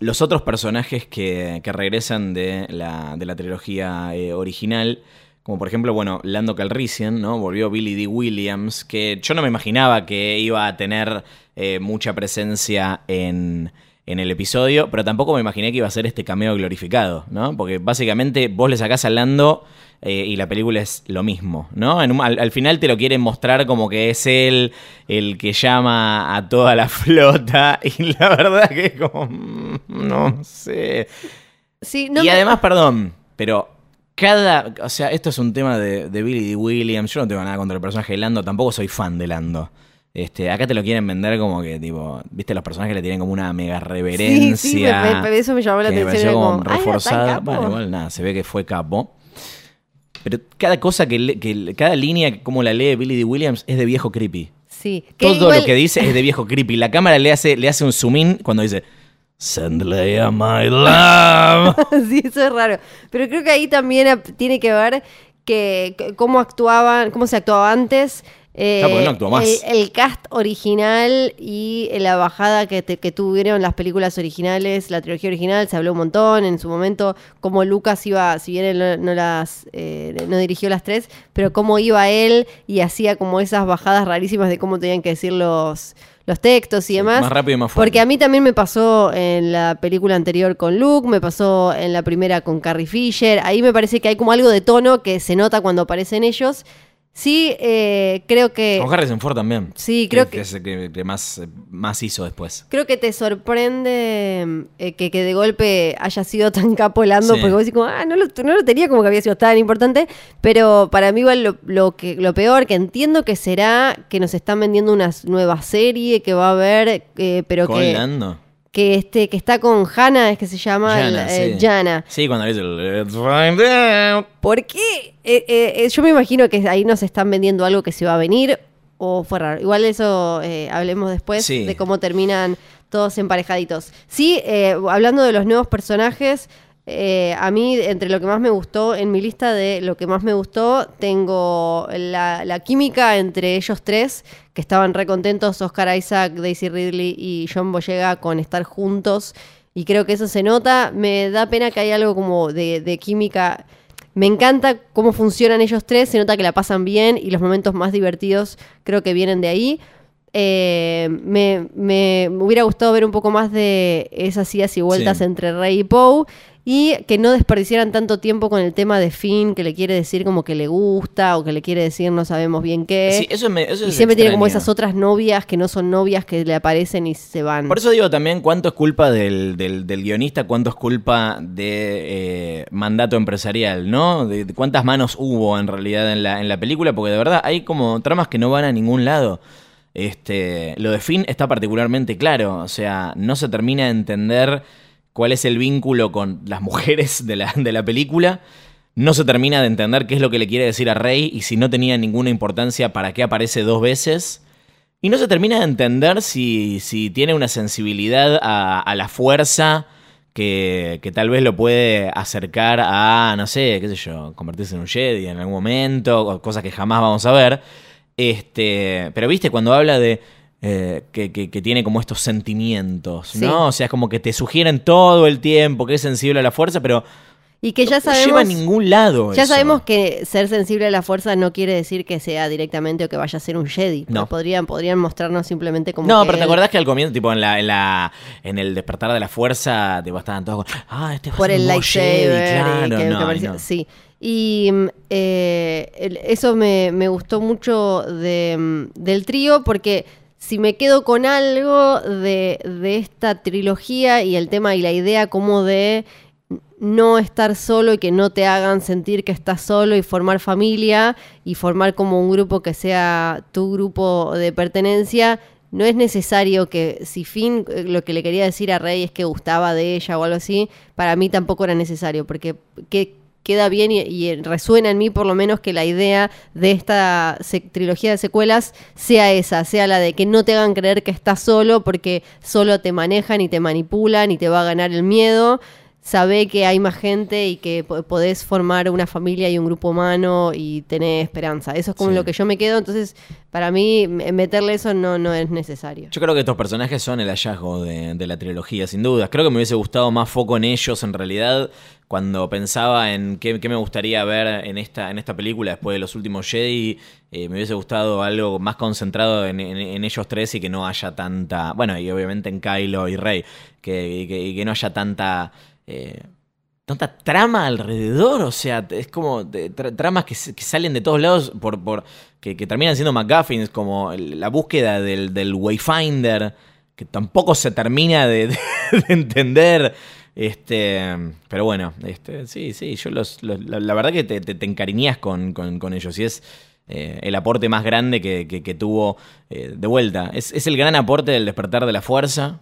los otros personajes que, que regresan de la, de la trilogía original. Como por ejemplo, bueno, Lando Calrissian, ¿no? Volvió Billy D. Williams, que yo no me imaginaba que iba a tener eh, mucha presencia en, en el episodio, pero tampoco me imaginé que iba a ser este cameo glorificado, ¿no? Porque básicamente vos le sacás a Lando eh, y la película es lo mismo, ¿no? En un- al, al final te lo quieren mostrar como que es él el que llama a toda la flota y la verdad que es como, mm, no sé. Sí, no y me- además, perdón, pero cada, o sea, esto es un tema de, de Billy D. Williams, yo no tengo nada contra el personaje de Lando, tampoco soy fan de Lando. Este, acá te lo quieren vender como que, tipo, viste, los personajes le tienen como una mega reverencia. Sí, sí, me- me- eso me llamó la que me atención. pareció como como, "Ay, reforzada. está capo". Bueno, igual nada, se ve que fue capo. Pero cada cosa que, que cada línea como la lee Billy D. Williams es de viejo creepy. Sí, Todo igual- lo que dice es de viejo creepy. La cámara le hace, le hace un zoom in cuando dice Send Leia my love. sí, eso es raro. Pero creo que ahí también tiene que ver que cómo actuaban, cómo se actuaba antes. eh, Claro, porque no actuó más. El, el cast original y la bajada que, te- que tuvieron las películas originales, la trilogía original, se habló un montón en su momento, cómo Lucas iba, si bien él no, no las eh, no dirigió las tres, pero cómo iba él y hacía como esas bajadas rarísimas de cómo tenían que decir los, los textos y demás. más rápido y más fuerte. Porque a mí también me pasó en la película anterior con Luke, me pasó en la primera con Carrie Fisher. Ahí me parece que hay como algo de tono que se nota cuando aparecen ellos. Sí, eh, creo que. Con Harrison Ford también. Sí, creo que- es el que, que más, más hizo después. Creo que te sorprende eh, que, que de golpe haya sido tan capolando, Sí. porque vos decís como, ah, no lo, no lo tenía como que había sido tan importante, pero para mí igual lo, lo que, lo peor, que entiendo que será que nos están vendiendo una nueva serie que va a haber, eh, pero Con que, Lando. Que, este, que está con Hannah, es que se llama Jana, el- eh, sí. Jana. Sí, cuando dice Let's find out. ¿Por qué? Eh, eh, eh, yo me imagino que ahí nos están vendiendo algo que se va a venir o fue raro. Igual eso eh, hablemos después Sí. de cómo terminan todos emparejaditos. Sí, eh, hablando de los nuevos personajes, eh, a mí entre lo que más me gustó, en mi lista de lo que más me gustó, tengo la, la química entre ellos tres, que estaban re contentos, Oscar Isaac, Daisy Ridley y John Boyega con estar juntos. Y creo que eso se nota. Me da pena que hay algo como de, de química. Me encanta cómo funcionan ellos tres, se nota que la pasan bien y los momentos más divertidos creo que vienen de ahí. Eh, me, me- me hubiera gustado ver un poco más de esas idas y vueltas Sí. entre Rey y Poe y que no desperdiciaran tanto tiempo con el tema de Finn, que le quiere decir como que le gusta o que le quiere decir no sabemos bien qué. Sí, eso, me, eso y es siempre tiene como esas otras novias que no son novias que le aparecen y se van. Por eso digo también cuánto es culpa del, del- del guionista, cuánto es culpa de eh, mandato empresarial, ¿no? De, de cuántas manos hubo en realidad en la, en la película, porque de verdad hay como tramas que no van a ningún lado. Este, lo de Finn está particularmente claro, o sea, no se termina de entender cuál es el vínculo con las mujeres de la, de la película. No se termina de entender qué es lo que le quiere decir a Rey y si no tenía ninguna importancia para qué aparece dos veces. Y no se termina de entender si, si tiene una sensibilidad a, la fuerza que, que tal vez lo puede acercar a, no sé, qué sé yo, convertirse en un Jedi en algún momento, cosas que jamás vamos a ver. Este, pero viste, cuando habla de eh, que, que- que tiene como estos sentimientos, Sí. ¿no? O sea, es como que te sugieren todo el tiempo que es sensible a la fuerza, pero y que ya no lleva a sabemos... ningún lado. Ya eso. sabemos que ser sensible a la fuerza no quiere decir que sea directamente o que vaya a ser un Jedi. No. Podrían, podrían mostrarnos simplemente como. No, que pero te acordás que al comienzo, tipo en la, en la, en el despertar de la fuerza, tipo, estaban todos con, ah, este va a Por ser el un nuevo Jedi", lightsaber. claro, que- no. Sí. Y mm, eh, eso me, me gustó mucho de, mm, del trío porque si me quedo con algo de, de esta trilogía y el tema y la idea como de no estar solo y que no te hagan sentir que estás solo y formar familia y formar como un grupo que sea tu grupo de pertenencia. No es necesario que, si Finn eh, lo que le quería decir a Rey es que gustaba de ella o algo así, para mí tampoco era necesario, porque que, queda bien y, resuena en mí por lo menos que la idea de esta trilogía de secuelas sea esa, sea la de que no te hagan creer que estás solo porque solo te manejan y te manipulan y te va a ganar el miedo. Sabe que hay más gente y que po- podés formar una familia y un grupo humano y tener esperanza. Eso es como Sí. lo que yo me quedo. Entonces, para mí, meterle eso no, no es necesario. Yo creo que estos personajes son el hallazgo de, de la trilogía, sin duda. Creo que me hubiese gustado más foco en ellos, en realidad, cuando pensaba en qué, qué me gustaría ver en esta, en esta película después de los últimos Jedi. eh, me hubiese gustado algo más concentrado en, en- en ellos tres y que no haya tanta. Bueno, y obviamente en Kylo y Rey. Que, y que, y que no haya tanta. Eh, tanta trama alrededor, o sea, es como de- tra- tramas que, salen de todos lados que, terminan siendo McGuffins, como la búsqueda del, Wayfinder, que tampoco se termina de, de- de entender. Este, pero bueno, este, sí, sí, yo los, la, verdad que te, encariñas con, ellos y es eh, el aporte más grande que, tuvo eh, de vuelta. Es el gran aporte del despertar de la fuerza.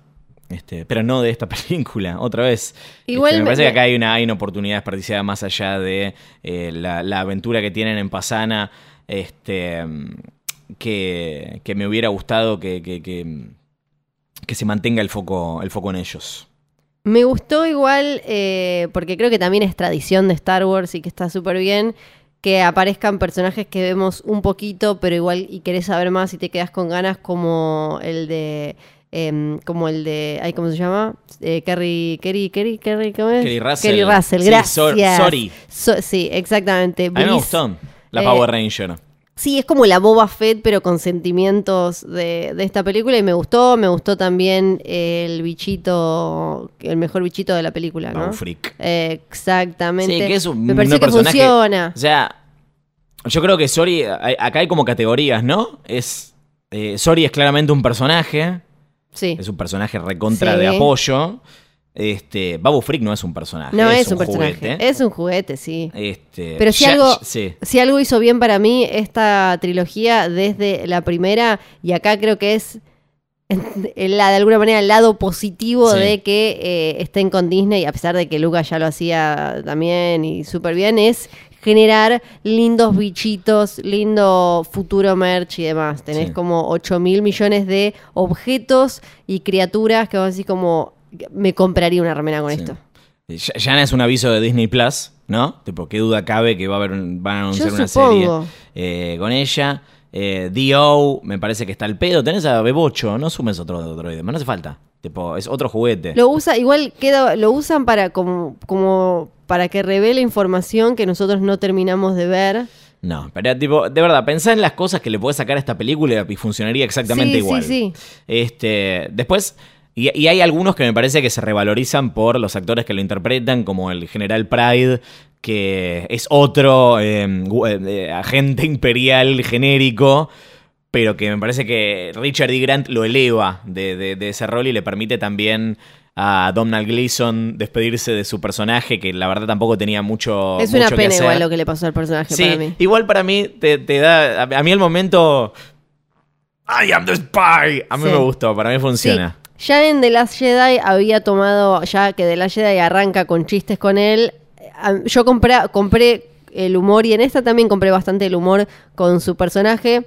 Este, pero no de esta película, otra vez. Igual Este, me me- parece que acá hay una, hay una oportunidad desperdiciada más allá de eh, la, la aventura que tienen en Pasana. Este, que, que me hubiera gustado que, que, que- que se mantenga el foco, el foco en ellos. Me gustó igual, eh, porque creo que también es tradición de Star Wars y que está súper bien, que aparezcan personajes que vemos un poquito, pero igual y querés saber más y te quedas con ganas, como el de. Em, como el de. ay, ¿Cómo se llama? Eh, Kerry, Kerry, Kerry, Kerry, ¿cómo es? Kerry Russell. Kerry Russell, Sí, gracias. Sor- Sorry. So- sí, exactamente. A mí me gustó. La eh, Power Ranger. Sí, es como la Boba Fett, pero con sentimientos de, de esta película y me gustó. Me gustó también el bichito, el mejor bichito de la película, ¿no? Freak. Eh, exactamente. Sí, que es un me pareció un que funciona. O sea, yo creo que Sori, acá hay como categorías, ¿no? Es eh, Sori es claramente un personaje, Sí. es un personaje recontra Sí. de apoyo. Este, Babu Freak no es un personaje, No es, un, personaje. juguete. Es un juguete, sí. Este, Pero si ya- algo, sí. si algo hizo bien para mí esta trilogía desde la primera, y acá creo que es la, de alguna manera el lado positivo Sí. de que eh, estén con Disney, a pesar de que Lucas ya lo hacía también y súper bien, es generar lindos bichitos, lindo futuro merch y demás. Tenés Sí. como 8 mil millones de objetos y criaturas que vos decís como, me compraría una remera con Sí. esto. Ya, ya es un aviso de Disney Plus, ¿no? Tipo, qué duda cabe que va a haber, van a anunciar Yo una supongo. serie eh, con ella. Eh, D.O. me parece que está el pedo. Tenés a Bebocho, no sumes otro droide, no hace falta. Tipo, es otro juguete. Lo usa, igual queda, lo usan para como, como para que revele información que nosotros no terminamos de ver. No, pero tipo, de verdad, pensá en las cosas que le podés sacar a esta película y funcionaría exactamente Sí, igual. sí, sí. Este, después, y, y hay algunos que me parece que se revalorizan por los actores que lo interpretan, como el General Pride, que es otro eh, gu- eh, agente imperial genérico, pero que me parece que Richard E. Grant lo eleva de, de- de ese rol y le permite también a Donald Gleason despedirse de su personaje, que la verdad tampoco tenía mucho. es una que pena hacer. igual lo que le pasó al personaje Sí, para mí. igual para mí te, te da. A, a mí el momento. I am the spy. A mí Sí. me gustó, para mí funciona. Sí, ya en The Last Jedi había tomado, ya que The Last Jedi arranca con chistes con él, a- yo compré, compré el humor y en esta también compré bastante el humor con su personaje.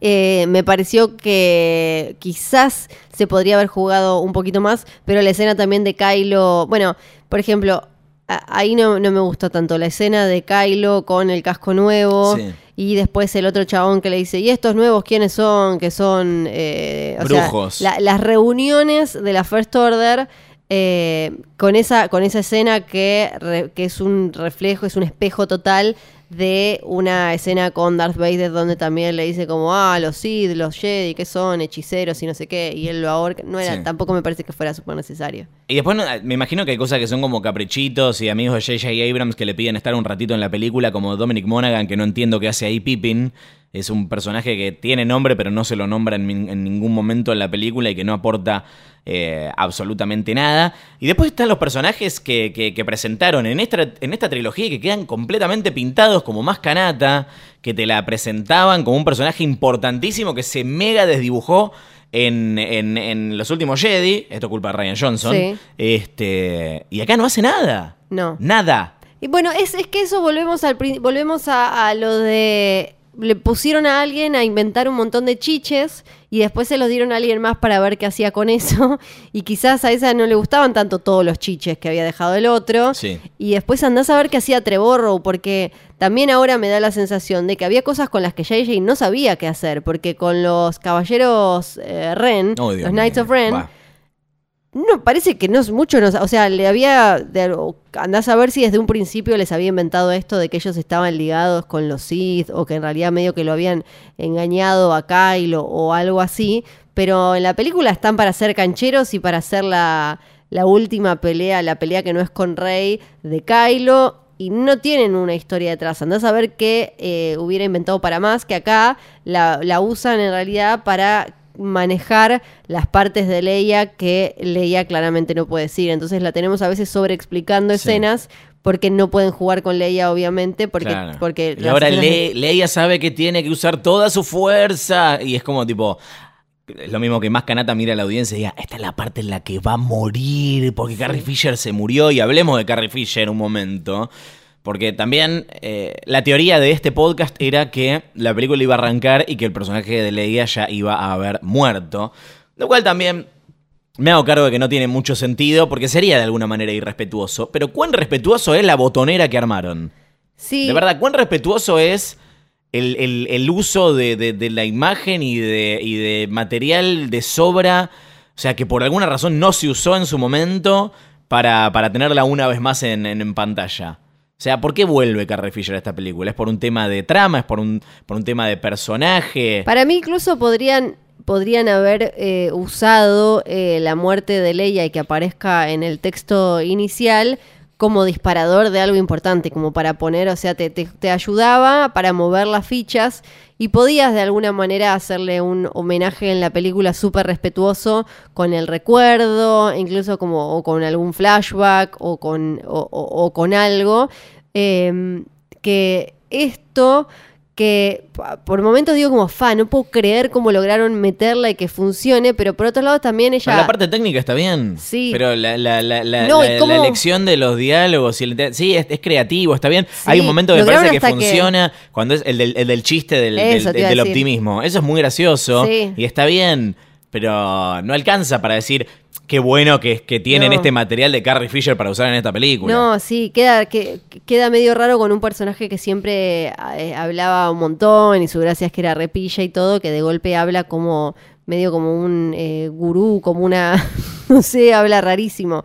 Eh, me pareció que quizás se podría haber jugado un poquito más, pero la escena también de Kylo, bueno, por ejemplo, ahí no, no me gustó tanto la escena de Kylo con el casco nuevo Sí. y después el otro chabón que le dice, ¿y estos nuevos quiénes son? Que son... eh, o sea, Brujos. la- las reuniones de la First Order eh, con, esa, con esa escena que, re- que es un reflejo, es un espejo total de una escena con Darth Vader donde también le dice como, ah, los Sith, los Jedi, que son hechiceros y no sé qué, y él lo ahorca. No era, Sí. tampoco me parece que fuera súper necesario. Y después no- me imagino que hay cosas que son como caprichitos y amigos de J.J. Abrams que le piden estar un ratito en la película, como Dominic Monaghan, que no entiendo qué hace ahí Pippin. Es un personaje que tiene nombre, pero no se lo nombra en, ningún momento en la película y que no aporta eh, absolutamente nada. Y después están los personajes que, que- que presentaron en esta, en esta trilogía y que quedan completamente pintados como más canata, que te la presentaban como un personaje importantísimo que se mega desdibujó en, en- en los últimos Jedi. Esto es culpa de Ryan Johnson. Sí. Este, y acá no hace nada. No. Nada. Y bueno, es, es que eso volvemos al volvemos a, a lo de le pusieron a alguien a inventar un montón de chiches y después se los dieron a alguien más para ver qué hacía con eso y quizás a esa no le gustaban tanto todos los chiches que había dejado el otro Sí. y después andás a ver qué hacía Trevorrow porque también ahora me da la sensación de que había cosas con las que JJ no sabía qué hacer porque con los caballeros eh, Ren, Oh, los Knights mío. of Ren. No, parece que no es mucho, no, o sea, le había, de- andás a ver si desde un principio les había inventado esto de que ellos estaban ligados con los Sith o que en realidad medio que lo habían engañado a Kylo o algo así, pero en la película están para ser cancheros y para hacer la, la última pelea, la pelea que no es con Rey de Kylo y no tienen una historia detrás. Andás a ver qué eh, hubiera inventado para más, que acá la, la usan en realidad para manejar las partes de Leia que Leia claramente no puede decir. Entonces la tenemos a veces sobreexplicando Sí. escenas porque no pueden jugar con Leia, obviamente, porque, Claro. porque y ahora Le- Leia sabe que tiene que usar toda su fuerza. Y es como tipo. Es lo mismo que más Kanata mira a la audiencia y diga, esta es la parte en la que va a morir, porque Carrie Fisher se murió, y hablemos de Carrie Fisher un momento. Porque también eh, la teoría de este podcast era que la película iba a arrancar y que el personaje de Leia ya iba a haber muerto. Lo cual también Me hago cargo de que no tiene mucho sentido porque sería de alguna manera irrespetuoso. Pero ¿cuán respetuoso es la botonera que armaron? Sí. De verdad, ¿cuán respetuoso es el, el- el uso de, de- de la imagen y de, y de material de sobra? O sea, que por alguna razón no se usó en su momento para, para tenerla una vez más en, en- en pantalla. O sea, ¿por qué vuelve Carrie Fisher a esta película? ¿Es por un tema de trama? ¿Es por un, por un tema de personaje? Para mí incluso podrían, podrían haber eh, usado eh, la muerte de Leia y que aparezca en el texto inicial como disparador de algo importante, como para poner, o sea, te, te- te ayudaba para mover las fichas y podías de alguna manera hacerle un homenaje en la película súper respetuoso con el recuerdo, incluso como o con algún flashback o con, o- o- o con algo. eh, que esto que por momentos digo como fa, no puedo creer cómo lograron meterla y que funcione, pero por otro lado también ella... Pero la parte técnica está bien. Sí. Pero la, la- la- la- No, la- ¿y cómo? la elección de los diálogos. Y el sí, es, es creativo, está bien. Sí, Hay un momento que me parece que funciona cuando es el del, el del chiste del, Eso del- optimismo. Eso es muy gracioso Sí. y está bien. Pero no alcanza para decir qué bueno que, que tienen No. este material de Carrie Fisher para usar en esta película. No, sí, queda, que, queda medio raro con un personaje que siempre eh, hablaba un montón y su gracia es que era repilla y todo, que de golpe habla como medio como un eh, gurú, como una, no sé, habla rarísimo.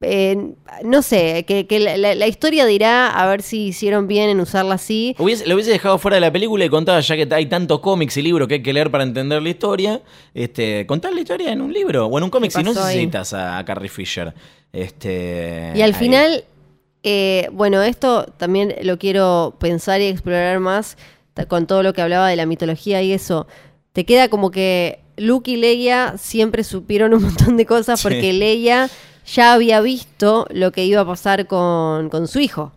Eh, no sé, que, que la, la- la historia dirá a ver si hicieron bien en usarla así. Hubiese- lo hubiese dejado fuera de la película y contaba, ya que hay tantos cómics y libros que hay que leer para entender la historia, este, contar la historia en un libro o en un cómic ¿Qué si no necesitas a, a Carrie Fisher. Este, Y al ahí. final, eh, bueno, esto también lo quiero pensar y explorar más con todo lo que hablaba de la mitología y eso. Te queda como que Luke y Leia siempre supieron un montón de cosas Sí. porque Leia ya había visto lo que iba a pasar con, con su hijo.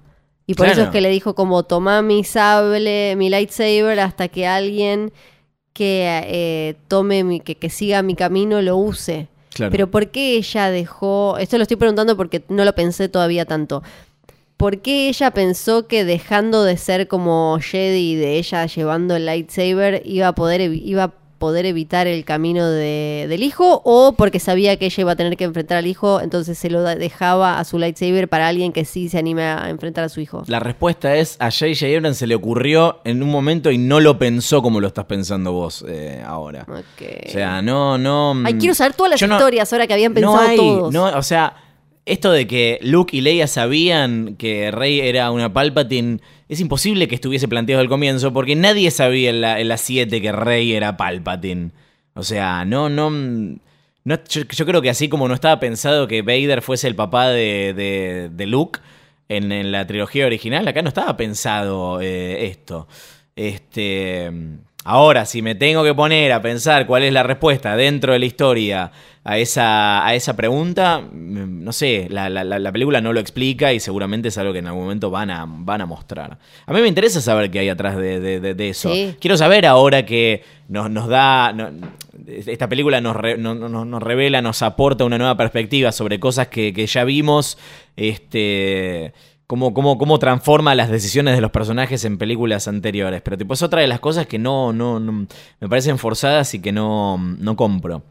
Y por eso es que le dijo como, toma mi sable, mi lightsaber, hasta que alguien que eh, tome mi, que, que siga mi camino lo use. Claro. Pero ¿por qué ella dejó? Esto lo estoy preguntando porque no lo pensé todavía tanto. ¿Por qué ella pensó que dejando de ser como Jedi, de ella llevando el lightsaber, iba a poder, iba a poder evitar el camino de- del hijo? ¿O porque sabía que ella iba a tener que enfrentar al hijo, entonces se lo dejaba a su lightsaber para alguien que sí se anime a enfrentar a su hijo? La respuesta es, a J.J. Abrams se le ocurrió en un momento y no lo pensó como lo estás pensando vos eh, ahora. O sea, no, no... Ay, quiero saber todas las no- historias ahora que habían pensado no hay, todos. No, o sea, esto de que Luke y Leia sabían que Rey era una Palpatine, es imposible que estuviese planteado al comienzo, porque nadie sabía en la, en la 7 que Rey era Palpatine. O sea, no, no. yo, creo que así como no estaba pensado que Vader fuese el papá de, de- de Luke en, en la trilogía original, acá no estaba pensado eh, esto. Este. Ahora, si me tengo que poner a pensar cuál es la respuesta dentro de la historia a esa, a esa pregunta, mm, no sé, la, la- la- la película no lo explica y seguramente es algo que en algún momento van a, van a mostrar. A mí me interesa saber qué hay atrás de, de- de- de eso. Sí. Quiero saber ahora que nos, nos da... no- esta película nos, re- no- no- no- nos revela, nos aporta una nueva perspectiva sobre cosas que, que ya vimos. Este cómo, cómo, cómo transforma las decisiones de los personajes en películas anteriores. Pero tipo, es otra de las cosas que no, no, no- me parecen forzadas y que no, no compro.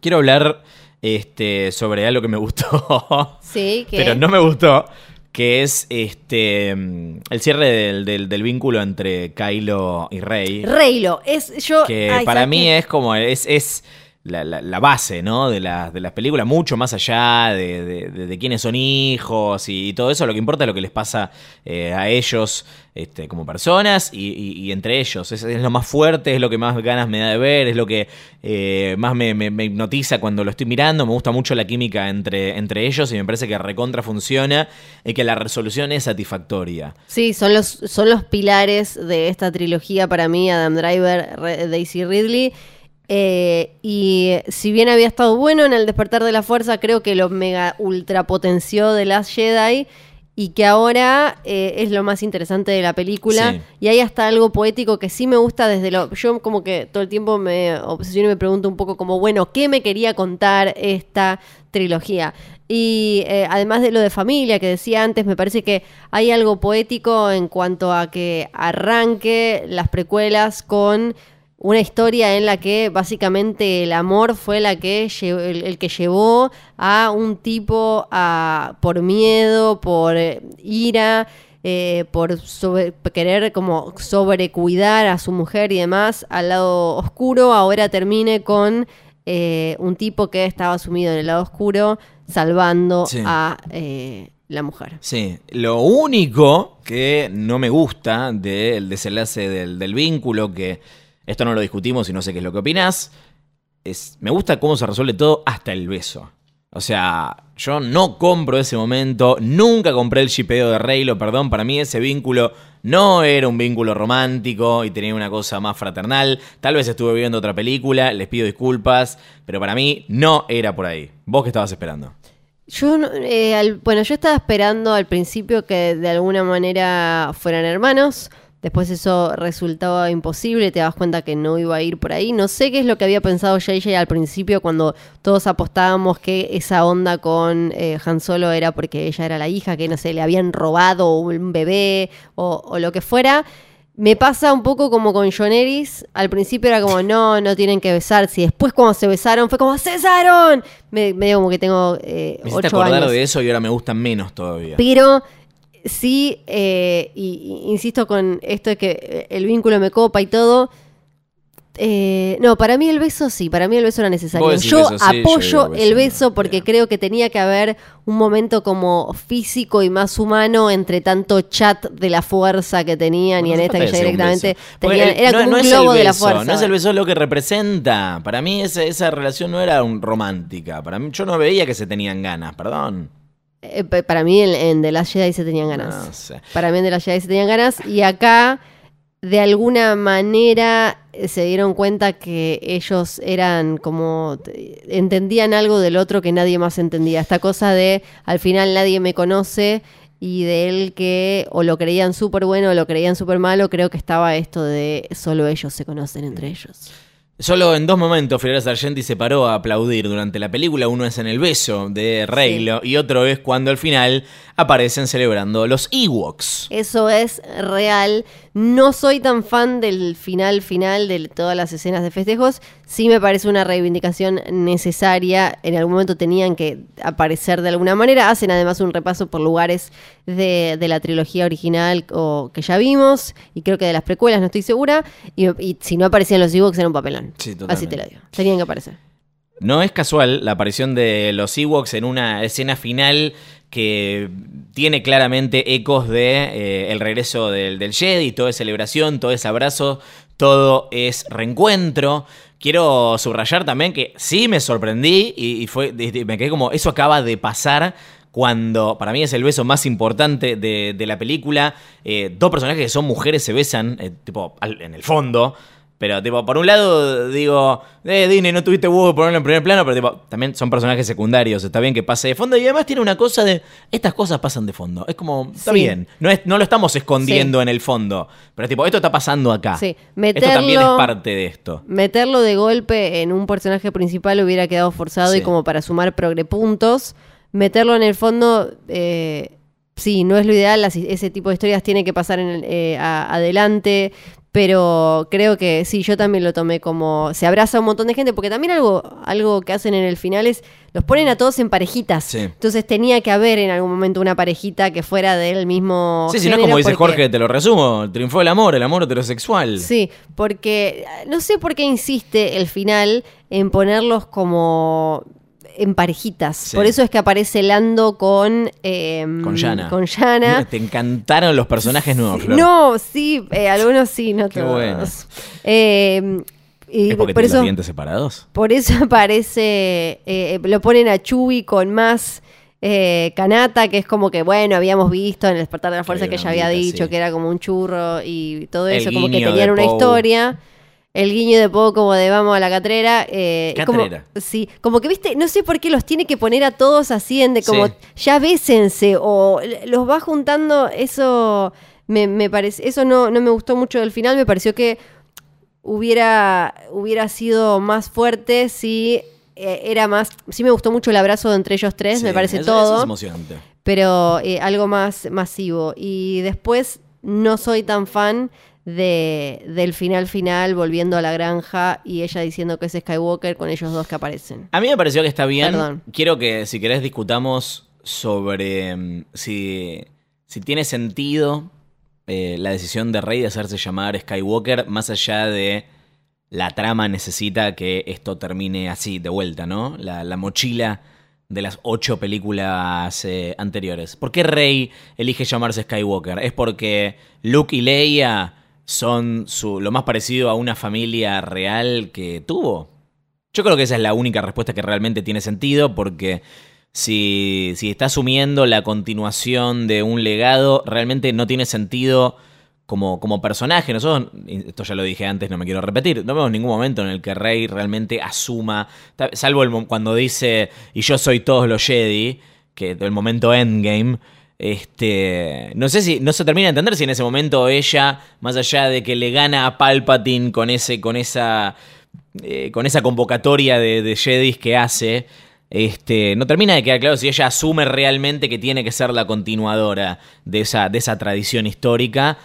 Quiero hablar este, sobre algo que me gustó, Sí, que... pero no me gustó, que es este el cierre del, del- del vínculo entre Kylo y Rey. Reylo, es yo... Que ay, para ¿sabes mí qué? es como, es, es la, la- la base, ¿no? De, las de las películas, mucho más allá de, de- quiénes son hijos y, todo eso. Lo que importa es lo que les pasa eh, a ellos este, como personas y, entre ellos. Es, lo más fuerte, es lo que más ganas me da de ver, es lo que eh, más me, me- hipnotiza cuando lo estoy mirando. Me gusta mucho la química entre, entre ellos y me parece que recontra funciona y que la resolución es satisfactoria. Sí, son los, son los pilares de esta trilogía para mí, Adam Driver, Daisy Ridley. Eh, y si bien había estado bueno en el despertar de la fuerza, creo que lo mega ultra potenció de Last Jedi y que ahora eh, es lo más interesante de la película. Sí. Y hay hasta algo poético que sí me gusta desde lo... Yo como que todo el tiempo me obsesiono y me pregunto un poco como, bueno, ¿qué me quería contar esta trilogía? Y eh, además de lo de familia que decía antes, me parece que hay algo poético en cuanto a que arranque las precuelas con una historia en la que básicamente el amor fue la que el, el que llevó a un tipo a por miedo, por eh, ira, eh, por sobre- querer como sobrecuidar a su mujer y demás al lado oscuro, ahora termine con eh, un tipo que estaba sumido en el lado oscuro salvando Sí. a eh, la mujer. Sí, lo único que no me gusta del desenlace del, del vínculo, que esto no lo discutimos y no sé qué es lo que opinás, es, me gusta cómo se resuelve todo hasta el beso. O sea, yo no compro ese momento, nunca compré el shipeo de Reylo, perdón, para mí ese vínculo no era un vínculo romántico y tenía una cosa más fraternal. Tal vez estuve viendo otra película, les pido disculpas, pero para mí no era por ahí. ¿Vos qué estabas esperando? Yo, eh, al- bueno, yo estaba esperando al principio que de alguna manera fueran hermanos. Después eso resultaba imposible, te das cuenta que no iba a ir por ahí. No sé qué es lo que había pensado JJ al principio cuando todos apostábamos que esa onda con eh, Han Solo era porque ella era la hija, que no sé, le habían robado un bebé o, o lo que fuera. Me pasa un poco como con John Eris. Al principio era como, no, no tienen que besarse. Y después cuando se besaron fue como, ¡se besaron! Me, medio como que tengo eh, Me ocho acordar años. de eso y ahora me gustan menos todavía. Pero sí, eh, y, y insisto con esto de que eh, el vínculo me copa y todo. eh, no, para mí el beso sí, para mí el beso era necesario. Yo beso sí, yo apoyo beso el beso porque creo que tenía que haber un momento como físico y más humano entre tanto chat de la fuerza que tenían y en esta que ya directamente tenían, el- era no- como no un globo de la fuerza. No es el beso lo que representa. Para mí esa, esa relación no era un romántica. Para mí yo no veía que se tenían ganas, perdón. Eh, pa- para mí en, en The Last Jedi se tenían ganas. No sé. Para mí en The Last Jedi se tenían ganas. Y acá, de alguna manera, eh, se dieron cuenta que ellos eran como. entendían algo del otro que nadie más entendía. Esta cosa de al final nadie me conoce. Y de él que o lo creían súper bueno o lo creían súper malo, creo que estaba esto de solo ellos se conocen entre ellos. Solo en dos momentos Fidel Sargenti se paró a aplaudir durante la película. Uno es en el beso de Reylo y otro es cuando al final aparecen celebrando los Ewoks. Eso es real. No soy tan fan del final final de todas las escenas de festejos. Sí me parece una reivindicación necesaria. En algún momento tenían que aparecer de alguna manera. Hacen además un repaso por lugares de, de la trilogía original o que ya vimos. Y creo que de las precuelas, no estoy segura. Y, y si no aparecían los Ewoks era un papelón. Sí, Así te lo digo. Tenían que aparecer. No es casual la aparición de los Ewoks en una escena final que tiene claramente ecos de eh, el regreso del, del Jedi, todo es celebración, todo es abrazo, todo es reencuentro. Quiero subrayar también que sí me sorprendí y, fue, me quedé como, eso acaba de pasar cuando para mí es el beso más importante de, de la película. Eh, dos personajes que son mujeres se besan, eh, tipo, en el fondo. Pero, tipo, por un lado, digo, eh, Disney, no tuviste huevo de ponerlo en primer plano, pero, tipo, también son personajes secundarios, está bien que pase de fondo. Y además tiene una cosa de, estas cosas pasan de fondo. Es como, está Sí. bien, no, es, no lo estamos escondiendo en el fondo. Pero, tipo, esto está pasando acá. Sí, Esto también es meterlo- parte de esto. Meterlo de golpe en un personaje principal hubiera quedado forzado Sí. y como para sumar progre puntos. Meterlo en el fondo, eh, sí, no es lo ideal. las- ese tipo de historias tiene que pasar en el- eh, a- adelante. Pero creo que sí, yo también lo tomé como. Se abraza a un montón de gente, porque también algo, algo que hacen en el final es. Los ponen a todos en parejitas. Sí. Entonces tenía que haber en algún momento una parejita que fuera del mismo. Sí, si no como dice porque- Jorge, te lo resumo, triunfó el amor, el amor heterosexual. Sí, porque no sé por qué insiste el final en ponerlos como en parejitas. Sí. Por eso es que aparece Lando con em, Con Yana. Con Yana. Te encantaron los personajes nuevos, Flor. No, sí, eh, algunos sí, no Qué todos. bueno. Em, y ¿Es porque por eso, los dientes separados? por eso aparece, eh, lo ponen a Chewie con más eh, Kanata, que es como que, bueno, habíamos visto en el despertar de la fuerza que ella había dicho sí. que era como un churro y todo El eso, como que tenían una historia. El guiño de Poe como de vamos a la catrera. eh, como- Catrera. sí, como que, viste, no sé por qué los tiene que poner a todos así en de como, Sí. ya bésense o los va juntando, eso me, me parece, eso no, no me gustó mucho del final, me pareció que hubiera, hubiera sido más fuerte si eh, era más, sí me gustó mucho el abrazo entre ellos tres, me parece eso- todo Eso es emocionante. pero eh, algo más masivo. Y después no soy tan fan de, del final final, volviendo a la granja y ella diciendo que es Skywalker con ellos dos que aparecen. A mí me pareció que está bien. Perdón. Quiero que, si querés, discutamos sobre mm, si, si tiene sentido eh, la decisión de Rey de hacerse llamar Skywalker, más allá de la trama necesita que esto termine así, de vuelta, ¿no? La, la mochila de las ocho películas eh, anteriores. ¿Por qué Rey elige llamarse Skywalker? ¿Es porque Luke y Leia son su, lo más parecido a una familia real que tuvo? Yo creo que esa es la única respuesta que realmente tiene sentido porque si, si está asumiendo la continuación de un legado, realmente no tiene sentido como, como personaje. Nosotros, esto ya lo dije antes, no me quiero repetir, no vemos ningún momento en el que Rey realmente asuma, salvo el cuando dice, y yo soy todos los Jedi, que el momento endgame. Este, no sé si no se termina de entender si en ese momento ella, más allá de que le gana a Palpatine con ese, con esa, eh, con esa convocatoria de, de Jedis que hace, este, no termina de quedar claro si ella asume realmente que tiene que ser la continuadora de esa, de esa tradición histórica,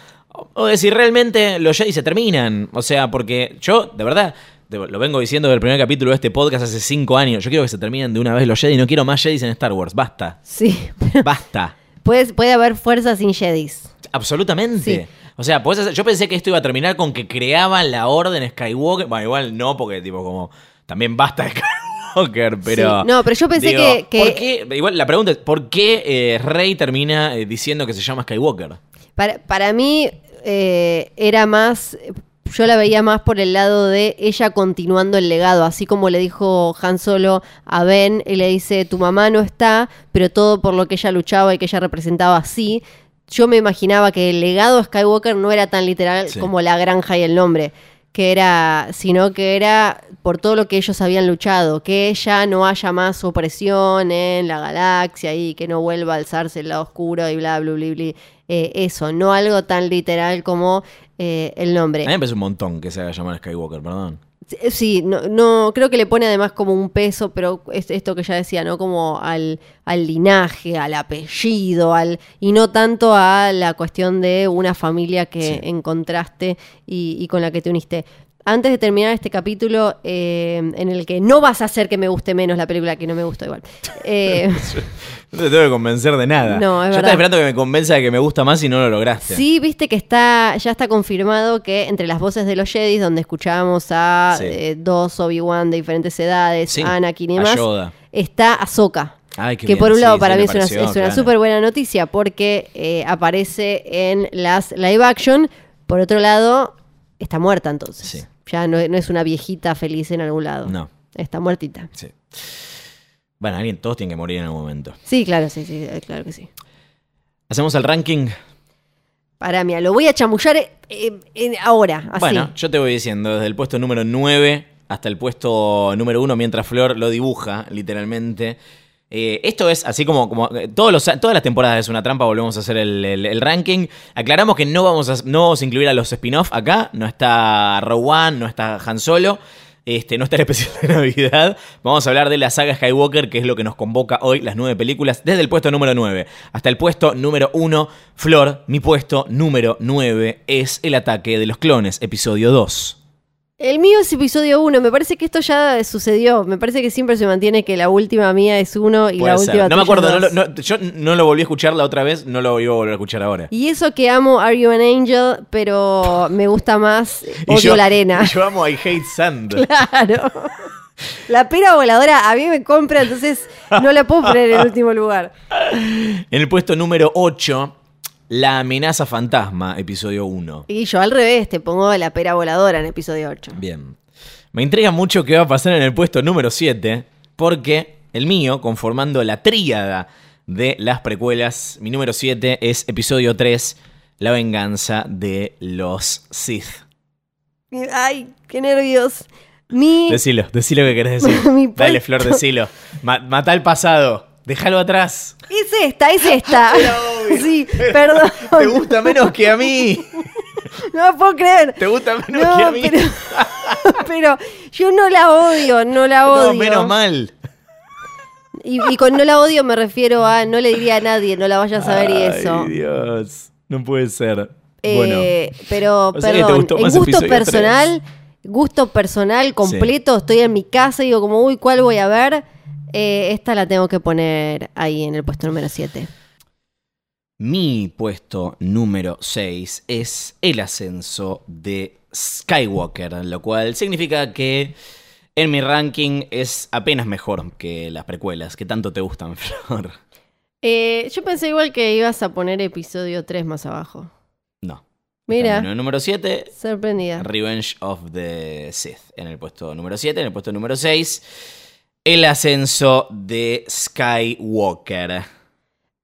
o, de si realmente los Jedi se terminan. O sea, porque yo, de verdad, lo vengo diciendo del primer capítulo de este podcast hace cinco años, yo quiero que se terminen de una vez los Jedi, no quiero más Jedi en Star Wars, basta, Sí, basta. Puede, puede haber fuerza sin Jedis. Absolutamente. Sí. O sea, hacer- yo pensé que esto iba a terminar con que creaban la orden Skywalker. Bueno, igual no, porque tipo como también basta de Skywalker, pero... Sí. No, pero yo pensé digo, que- que- ¿por qué? Igual la pregunta es, ¿por qué eh, Rey termina eh, diciendo que se llama Skywalker? Para, para mí eh, era más, yo la veía más por el lado de ella continuando el legado, así como le dijo Han Solo a Ben, y le dice, tu mamá no está, pero todo por lo que ella luchaba y que ella representaba sí. Yo me imaginaba que el legado de Skywalker no era tan literal Sí. como la granja y el nombre, que era, sino que era por todo lo que ellos habían luchado, que ya no haya más opresión en la galaxia y que no vuelva a alzarse el lado oscuro y bla, bla, bla, bla. Eh, eso, no algo tan literal como eh, el nombre. A mí me parece un montón que se haga llamar Skywalker, perdón. Sí, no, no, creo que le pone además como un peso, pero es esto que ya decía, ¿no? Como al, al linaje, al apellido, al, y no tanto a la cuestión de una familia que Sí. encontraste y, y con la que te uniste. Antes de terminar este capítulo, eh, en el que no vas a hacer que me guste menos la película, que no me gustó igual. Eh, No te tengo que convencer de nada. No, es Yo verdad. estaba esperando que me convenza de que me gusta más y no lo lograste. Sí, viste que está, ya está confirmado que entre las voces de los Jedi, donde escuchábamos a Sí. eh, dos Obi-Wan de diferentes edades, Sí, Anakin y Yoda. está Ahsoka. Ay, qué que bien, por un lado sí, para mí es una, claro. súper buena noticia porque eh, aparece en las live action. Por otro lado, está muerta entonces. Sí. Ya no, no es una viejita feliz en algún lado. No. Está muertita. Sí. Bueno, alguien, todos tienen que morir en algún momento. Sí, claro, sí, sí, eh, claro que sí. Hacemos el ranking. Para mí, lo voy a chamullar eh, eh, ahora, así. Bueno, yo te voy diciendo, desde el puesto número 9 hasta el puesto número 1, mientras Flor lo dibuja, literalmente. Eh, esto es así como, como eh, todos los, todas las temporadas es una trampa, volvemos a hacer el, el- ranking. Aclaramos que no vamos, a, no vamos a incluir a los spin-off acá. No está One, no está Han Solo. Este, no está el especial de Navidad. Vamos a hablar de la saga Skywalker, que es lo que nos convoca hoy, las nueve películas, desde el puesto número 9 hasta el puesto número 1. Flor, mi puesto número 9 es El ataque de los clones, episodio 2. El mío es episodio 1. Me parece que esto ya sucedió. Me parece que siempre se mantiene que la última mía es 1 y Puede la ser. última No me acuerdo, es no lo- dos. no- yo no lo volví a escuchar la otra vez, no lo voy a volver a escuchar ahora. Y eso que amo Are You an Angel, pero me gusta más Odio yo- la arena. Yo amo I Hate Sand. Claro. La pera voladora a mí me compra, entonces no la puedo poner en el último lugar. En el puesto número 8, La amenaza fantasma, episodio 1. Y yo al revés, te pongo la pera voladora en episodio 8. Bien. Me intriga mucho qué va a pasar en el puesto número 7, porque el mío, conformando la tríada de las precuelas, mi número 7 es episodio 3, La venganza de los Sith. Ay, qué nervios. Mi, Decilo, decilo que querés decir. Dale. Flor, decilo. Ma- mata el pasado, déjalo atrás. es esta, es esta. Sí, perdón. Te gusta menos que a mí. No puedo creer. Te gusta menos No, que a mí. pero, pero yo no la odio, no la No, odio. menos mal. Y, y con no la odio me refiero a no le diría a nadie, no la vayas a ver y eso. Ay, Dios. No puede ser. Eh, Bueno. pero, O sea perdón, en gusto personal, gusto personal completo, estoy en mi casa y digo como, uy, ¿cuál voy a ver? Eh, esta la tengo que poner ahí en el puesto número 7. Mi puesto número 6 es el ascenso de Skywalker, lo cual significa que en mi ranking es apenas mejor que las precuelas, que tanto te gustan, Flor. Eh, yo pensé igual que ibas a poner episodio 3 más abajo. No. Mira, En el número 7, sorprendida. Revenge of the Sith. En el puesto número 7, en el puesto número 6, el ascenso de Skywalker.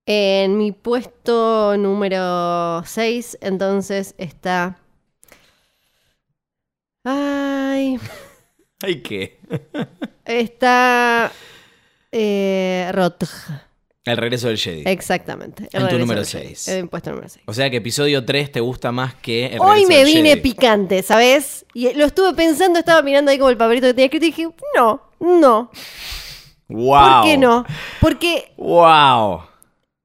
En mi puesto número 6, entonces está. Ay. Ay, ¿qué? Está. Eh. El regreso del Jedi. Exactamente. el En tu número del Jedi. seis. En mi puesto número 6. O sea que episodio 3 te gusta más que el Hoy regreso me del vine Jedi. picante, ¿sabes? Y lo estuve pensando, estaba mirando ahí como el papelito que tenía escrito y dije, no, no. ¡Wow! ¿Por qué no? Porque ¡Wow!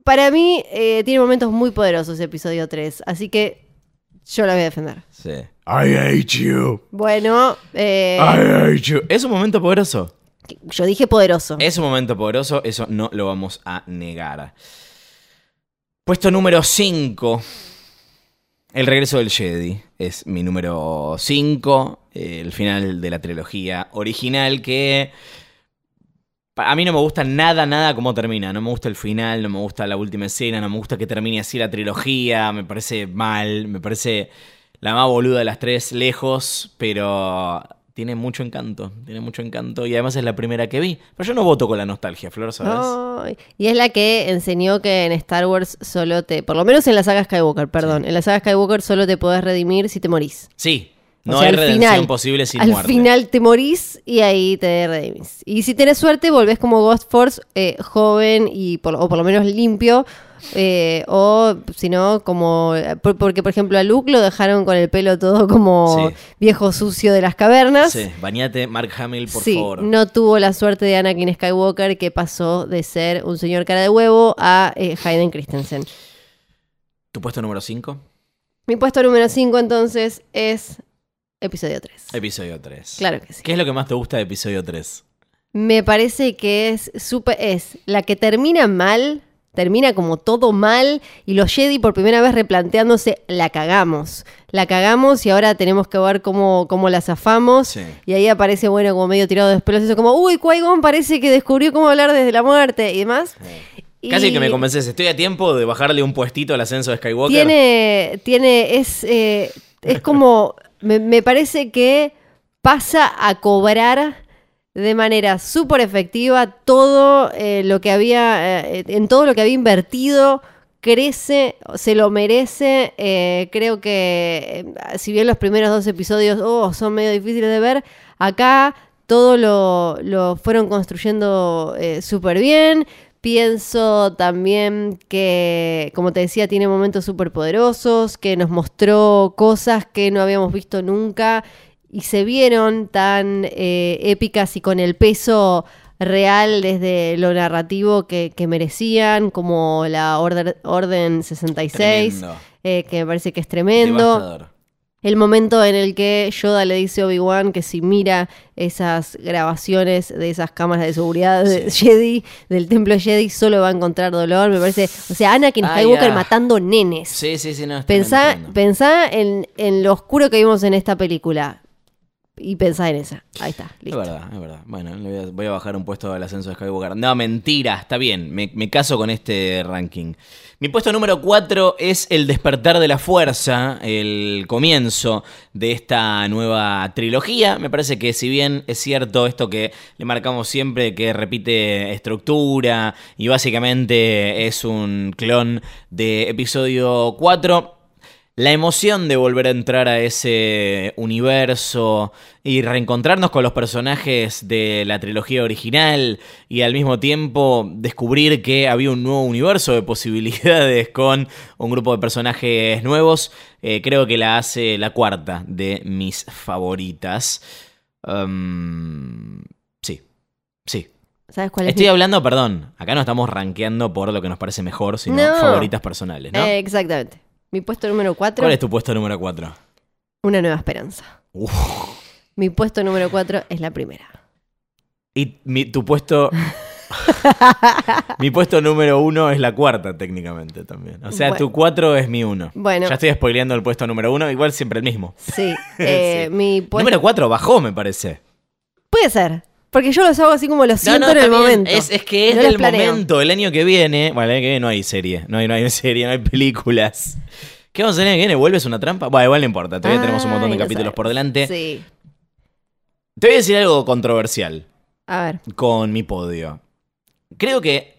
para mí eh, tiene momentos muy poderosos episodio 3, así que yo la voy a defender. Sí. I hate you. Bueno, eh, I hate you. Es un momento poderoso. Yo dije poderoso. Es un momento poderoso, eso no lo vamos a negar. Puesto número 5. El regreso del Jedi. Es mi número 5. El final de la trilogía original que... A mí no me gusta nada, nada cómo termina. No me gusta el final, no me gusta la última escena, no me gusta que termine así la trilogía. Me parece mal, me parece la más boluda de las tres, lejos, pero tiene mucho encanto. Tiene mucho encanto y además es la primera que vi. Pero yo no voto con la nostalgia, Flor, ¿sabes? Y es la que enseñó que en Star Wars solo te, por lo menos en la saga Skywalker, perdón, en la saga Skywalker solo te podés redimir si te morís. Sí, O no sea, hay al redención final- posible sin Al muerte. final te morís y ahí te redimís. Y si tenés suerte, volvés como Ghost Force, eh, joven y por, o por lo menos limpio. eh, o si no, como. por- Porque, por ejemplo, a Luke lo dejaron con el pelo todo como Sí. viejo sucio de las cavernas. Sí, bañate, Mark Hamill, por Sí, favor. no tuvo la suerte de Anakin Skywalker que pasó de ser un señor cara de huevo a eh, Hayden Christensen. ¿Tu puesto número 5? Mi puesto número 5 entonces es episodio 3. Episodio 3. Claro que sí. ¿Qué es lo que más te gusta de episodio 3? Me parece que es súper. Es la que termina mal, termina como todo mal, y los Jedi por primera vez replanteándose, la cagamos. La cagamos y ahora tenemos que ver cómo, cómo la zafamos. Sí. Y ahí aparece, bueno, como medio tirado de los pelos, eso como, uy, Qui-Gon parece que descubrió cómo hablar desde la muerte y demás. Casi Y que me convences. Estoy a tiempo de bajarle un puestito al ascenso de Skywalker. Tiene, tiene, es, eh, es como, me, parece que pasa a cobrar de manera súper efectiva todo eh, lo que había, eh, en todo lo que había invertido, crece, se lo merece. eh, creo que, si bien los primeros dos episodios oh, son medio difíciles de ver, acá todo lo, lo fueron construyendo súper bien. Pienso también que, como te decía, tiene momentos súper poderosos, que nos mostró cosas que no habíamos visto nunca y se vieron tan eh, épicas y con el peso real desde lo narrativo que, que merecían, como la Order- Orden 66, Tremendo. eh, que me parece que es tremendo. Devastador. El momento en el que Yoda le dice a Obi-Wan que si mira esas grabaciones de esas cámaras de seguridad de Jedi, del templo Jedi, solo va a encontrar dolor. Me parece. O sea, Anakin Ah, Skywalker ya. matando nenes. Sí, sí, sí, no. Pensá, pensá en, en lo oscuro que vimos en esta película. Y pensá en esa. Ahí está, Es listo. verdad, es verdad. Bueno, le voy a, voy a bajar un puesto al ascenso de Skywalker. No, mentira, está bien. Me, me caso con este ranking. Mi puesto número 4 es El despertar de la fuerza, el comienzo de esta nueva trilogía. Me parece que si bien es cierto esto que le marcamos siempre, que repite estructura y básicamente es un clon de episodio 4, la emoción de volver a entrar a ese universo y reencontrarnos con los personajes de la trilogía original y al mismo tiempo descubrir que había un nuevo universo de posibilidades con un grupo de personajes nuevos, eh, creo que la hace la cuarta de mis favoritas. Um, sí, sí. ¿Sabes cuál es? Estoy mi- hablando, perdón, acá no estamos rankeando por lo que nos parece mejor, sino No. favoritas personales, ¿no? Eh, exactamente. Mi puesto número 4, ¿Cuál es tu puesto número 4? Una Nueva Esperanza. Mi puesto número 4 es la primera. Y mi- tu puesto. mi puesto número uno es la cuarta, técnicamente también. O sea, Bueno. tu cuatro es mi uno. Bueno. Ya estoy spoileando el puesto número uno, igual siempre el mismo. Sí, eh, Sí. mi puesto... Número cuatro bajó, me parece. Puede ser, porque yo los hago así como los siento en el momento. Es, es que es No del momento. El año que viene. Bueno, el año que viene no hay serie. No hay, no hay serie, no hay películas. ¿Qué vamos a hacer el año que viene? ¿Vuelves una trampa? Bueno, igual no importa. Todavía tenemos un montón de capítulos por delante. Sí. Te voy a decir algo controversial A ver. con mi podio. Creo que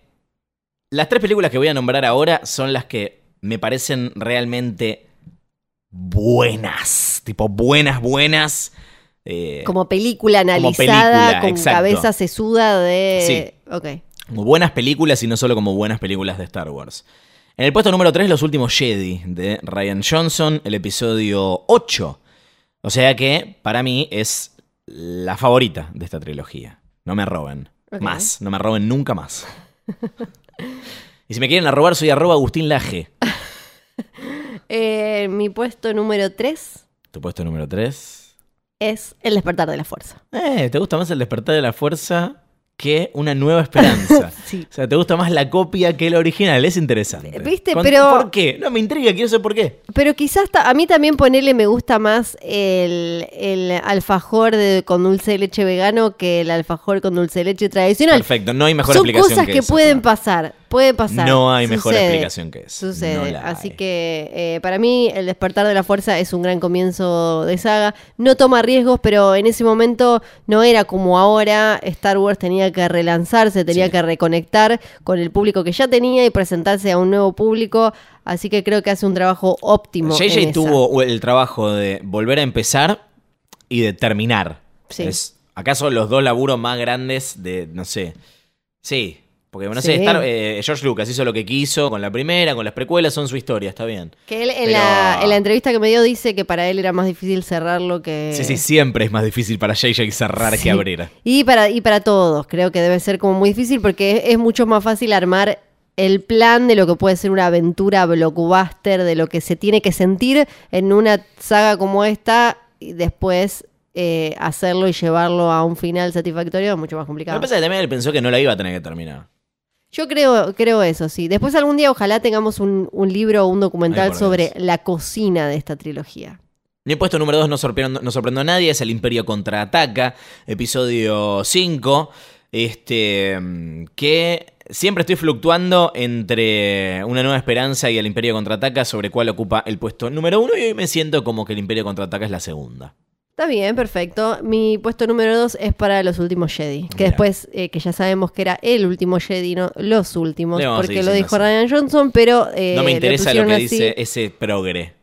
las tres películas que voy a nombrar ahora son las que me parecen realmente buenas. Tipo, buenas, buenas. Eh, Como película como analizada, película, con exacto. cabeza sesuda de... Ok. como buenas películas y no solo como buenas películas de Star Wars. En el puesto número 3, Los últimos Jedi, de Ryan Johnson, el episodio 8. O sea que, para mí, es la favorita de esta trilogía. No me roben. Más. No me roben nunca más. y si me quieren a robar, soy arroba Agustín Laje. Eh, mi puesto número 3 Tu puesto número 3. Es El despertar de la fuerza. Eh, ¿te gusta más el despertar de la fuerza que una nueva esperanza? Sí. O sea, ¿te gusta más la copia que el original? Es interesante. ¿Viste? Con- Pero- ¿Por qué? No, me intriga, quiero saber por qué. Pero quizás a mí también ponerle me gusta más el, el alfajor de- con dulce de leche vegano que el alfajor con dulce de leche tradicional. Perfecto, no hay mejor Son explicación cosas que, pueden claro. pasar, puede pasar. No hay mejor Sucede, explicación que esa. Sucede. No Así hay. que eh, para mí el despertar de la fuerza es un gran comienzo de saga. No toma riesgos, pero en ese momento no era como ahora. Star Wars tenía que relanzarse, tenía Sí. que reconectar con el público que ya tenía y presentarse a un nuevo público. Así que creo que hace un trabajo óptimo. JJ tuvo el trabajo de volver a empezar y de terminar. Sí. Es, ¿Acaso los dos laburos más grandes de, no sé? Sí. Porque, no sé, Sí. Star- eh, George Lucas hizo lo que quiso con la primera, con las precuelas, son su historia, está bien. Que él en, Pero- la, en la entrevista que me dio dice que para él era más difícil cerrarlo que... Sí, sí, siempre es más difícil para JJ cerrar. Sí. que abrir. Y para, y para todos, creo que debe ser como muy difícil porque es, es mucho más fácil armar el plan de lo que puede ser una aventura blockbuster, de lo que se tiene que sentir en una saga como esta y después eh, hacerlo y llevarlo a un final satisfactorio es mucho más Lo complicado. que pasa es que también él pensó que no la iba a tener que terminar. Yo creo, creo eso, sí. Después algún día ojalá tengamos un, un libro o un documental sobre la cocina de esta trilogía. Mi puesto número 2 no sorprendió, no sorprendió a nadie, es el Imperio contraataca, episodio 5, este, que siempre estoy fluctuando entre Una Nueva Esperanza y el Imperio contraataca sobre cuál ocupa el puesto número 1 y hoy me siento como que el Imperio contraataca es la segunda. Está bien, perfecto. Mi puesto número dos es para los últimos Jedi. Que Mira. después, eh, que ya sabemos que era el último Jedi, no los últimos, a porque lo dijo así. Ryan Johnson, pero. eh, no me interesa lo que así. dice ese progre.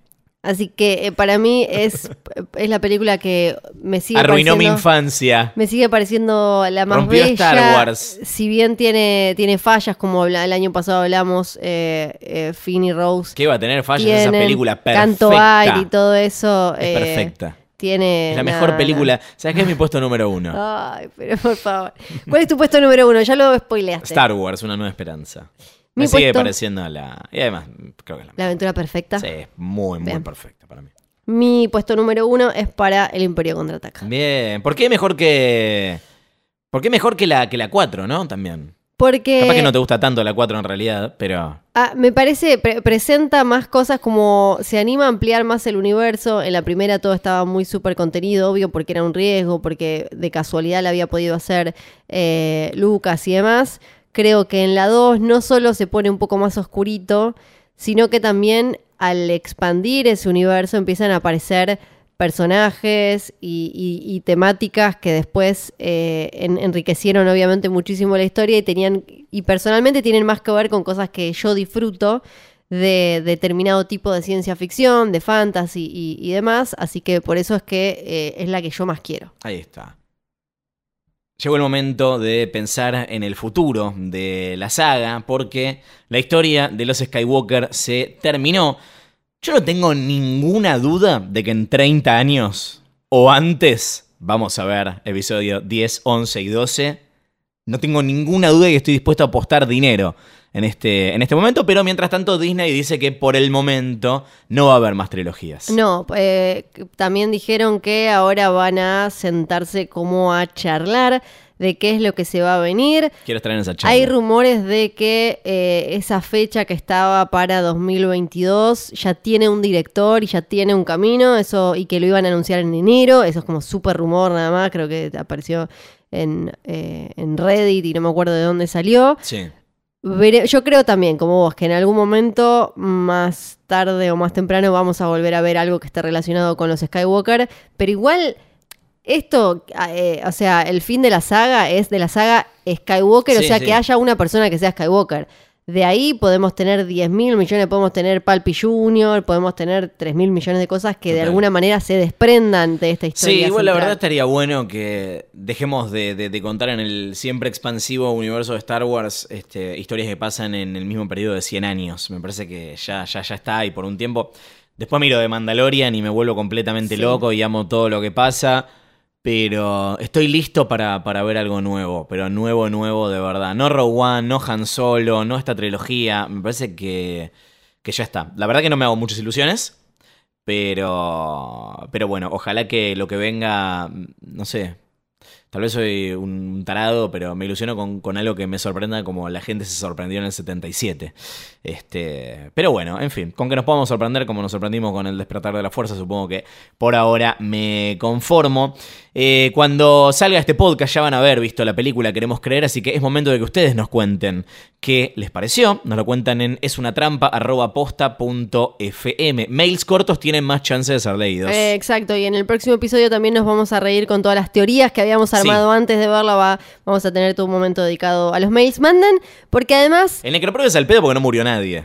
Así que eh, para mí es, es la película que me sigue Arruinó mi infancia. Me sigue pareciendo la más Rompió bella. Star Wars. Si bien tiene, tiene fallas, como el año pasado hablamos, eh, eh, Finn y Rose. ¿Qué va a tener fallas esa película perfecta? Canto Aire y todo eso. Es perfecta. Tiene. Es la mejor película. ¿Sabes qué es mi puesto número uno? Ay, pero por favor. ¿Cuál es tu puesto número uno? Ya lo spoileaste. Star Wars, una nueva esperanza. Me sigue puesto- pareciendo la. Y además, creo que es la La aventura perfecta. Sí, es muy, muy Bien. perfecta para mí. Mi puesto número uno es para El Imperio Contraataca. Bien. ¿Por qué mejor que. ¿Por qué mejor que la, que la 4, no? También. Porque Capaz que no te gusta tanto la 4 en realidad, pero. ah, me parece, pre- presenta más cosas como se anima a ampliar más el universo. En la primera todo estaba muy súper contenido, obvio, porque era un riesgo, porque de casualidad la había podido hacer eh, Lucas y demás. Creo que en la 2 no solo se pone un poco más oscurito, sino que también al expandir ese universo empiezan a aparecer personajes y, temáticas que después eh, en- enriquecieron obviamente muchísimo la historia y tenían y personalmente tienen más que ver con cosas que yo disfruto de determinado tipo de ciencia ficción, de fantasy y, y demás, así que por eso es que eh, es la que yo más quiero. Ahí está. Llegó el momento de pensar en el futuro de la saga, porque la historia de los Skywalker se terminó. Yo no tengo ninguna duda de que en 30 años o antes vamos a ver episodio 10, 11 y 12. No tengo ninguna duda y estoy dispuesto a apostar dinero en este, en este momento, pero mientras tanto Disney dice que por el momento no va a haber más trilogías. No, eh, también dijeron que ahora van a sentarse como a charlar de qué es lo que se va a venir. Quiero estar en esa charla. Hay rumores de que eh, esa fecha que estaba para 2022 ya tiene un director y ya tiene un camino, eso y que lo iban a anunciar en enero, eso es como súper rumor nada más, creo que apareció en, eh, en Reddit y no me acuerdo de dónde salió. Sí. Veré- yo creo también, como vos, que en algún momento, más tarde o más temprano, vamos a volver a ver algo que esté relacionado con los Skywalker. Pero igual, esto, eh, o sea, el fin de la saga es de la saga Skywalker, o sea, sí. que haya una persona que sea Skywalker. De ahí podemos tener 10 mil millones, podemos tener Palpi Jr., podemos tener 3 mil millones de cosas que de alguna manera se desprendan de esta historia. Sí, igual la verdad estaría bueno que dejemos de, de- de contar en el siempre expansivo universo de Star Wars este, historias que pasan en el mismo periodo de 100 años. Me parece que ya, ya, ya está y por un tiempo. Después miro de Mandalorian y me vuelvo completamente Sí. loco y amo todo lo que pasa. Pero estoy listo para, para ver algo nuevo, pero nuevo, nuevo de verdad. No Rogue One, no Han Solo, no esta trilogía. Me parece que, que ya está. La verdad que no me hago muchas ilusiones, pero, pero bueno, ojalá que lo que venga, no sé, tal vez soy un tarado, pero me ilusiono con, con algo que me sorprenda como la gente se sorprendió en el 77. Este, pero bueno, en fin, con que nos podamos sorprender como nos sorprendimos con el despertar de la fuerza, supongo que por ahora me conformo. Eh, cuando salga este podcast ya van a haber visto la película Queremos Creer, así que es momento de que ustedes nos cuenten qué les pareció. Nos lo cuentan en esunatrampa.posta.fm. Mails cortos tienen más chance de ser leídos. Eh, exacto, y en el próximo episodio también nos vamos a reír con todas las teorías que habíamos armado antes de verla. Va, vamos a tener todo un momento dedicado a los mails. Manden, porque además El necropropio es al pedo porque no murió nadie.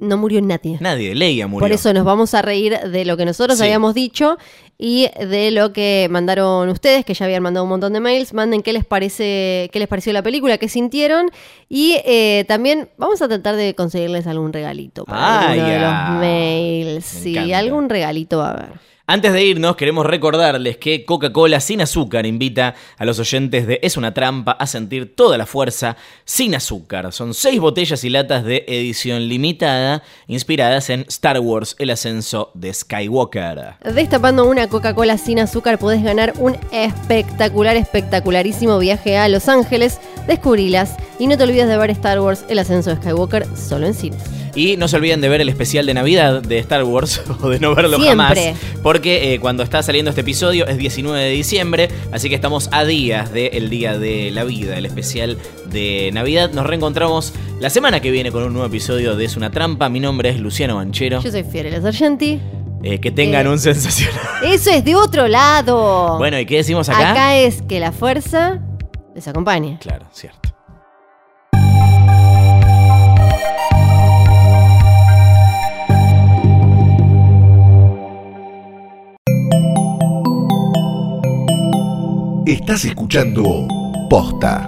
no murió nadie. Nadie, Leia murió. Por eso nos vamos a reír de lo que nosotros Sí. habíamos dicho y de lo que mandaron ustedes, que ya habían mandado un montón de mails. Manden qué les parece, qué les pareció la película, qué sintieron. Y eh, también vamos a tratar de conseguirles algún regalito para Ah, alguno de los mails. Me Sí, encanta. algún regalito va a haber. Antes de irnos, queremos recordarles que Coca-Cola sin azúcar invita a los oyentes de Es una trampa a sentir toda la fuerza sin azúcar. Son seis botellas y latas de edición limitada inspiradas en Star Wars, el ascenso de Skywalker. Destapando una Coca-Cola sin azúcar podés ganar un espectacular, espectacularísimo viaje a Los Ángeles. Descubrilas y no te olvides de ver Star Wars, el ascenso de Skywalker, solo en cines. Y no se olviden de ver el especial de Navidad de Star Wars o de no verlo Siempre. jamás. Porque eh, cuando está saliendo este episodio es 19 de diciembre, así que estamos a días del Día de la Vida, el especial de Navidad. Nos reencontramos la semana que viene con un nuevo episodio de Es una trampa. Mi nombre es Luciano Banchero. Yo soy Fiorella Sargenti. Eh, que tengan Eh. un sensacional. Eso es de otro lado. Bueno, ¿y qué decimos acá? Acá es que la fuerza les acompañe. Claro, cierto. Estás escuchando Posta.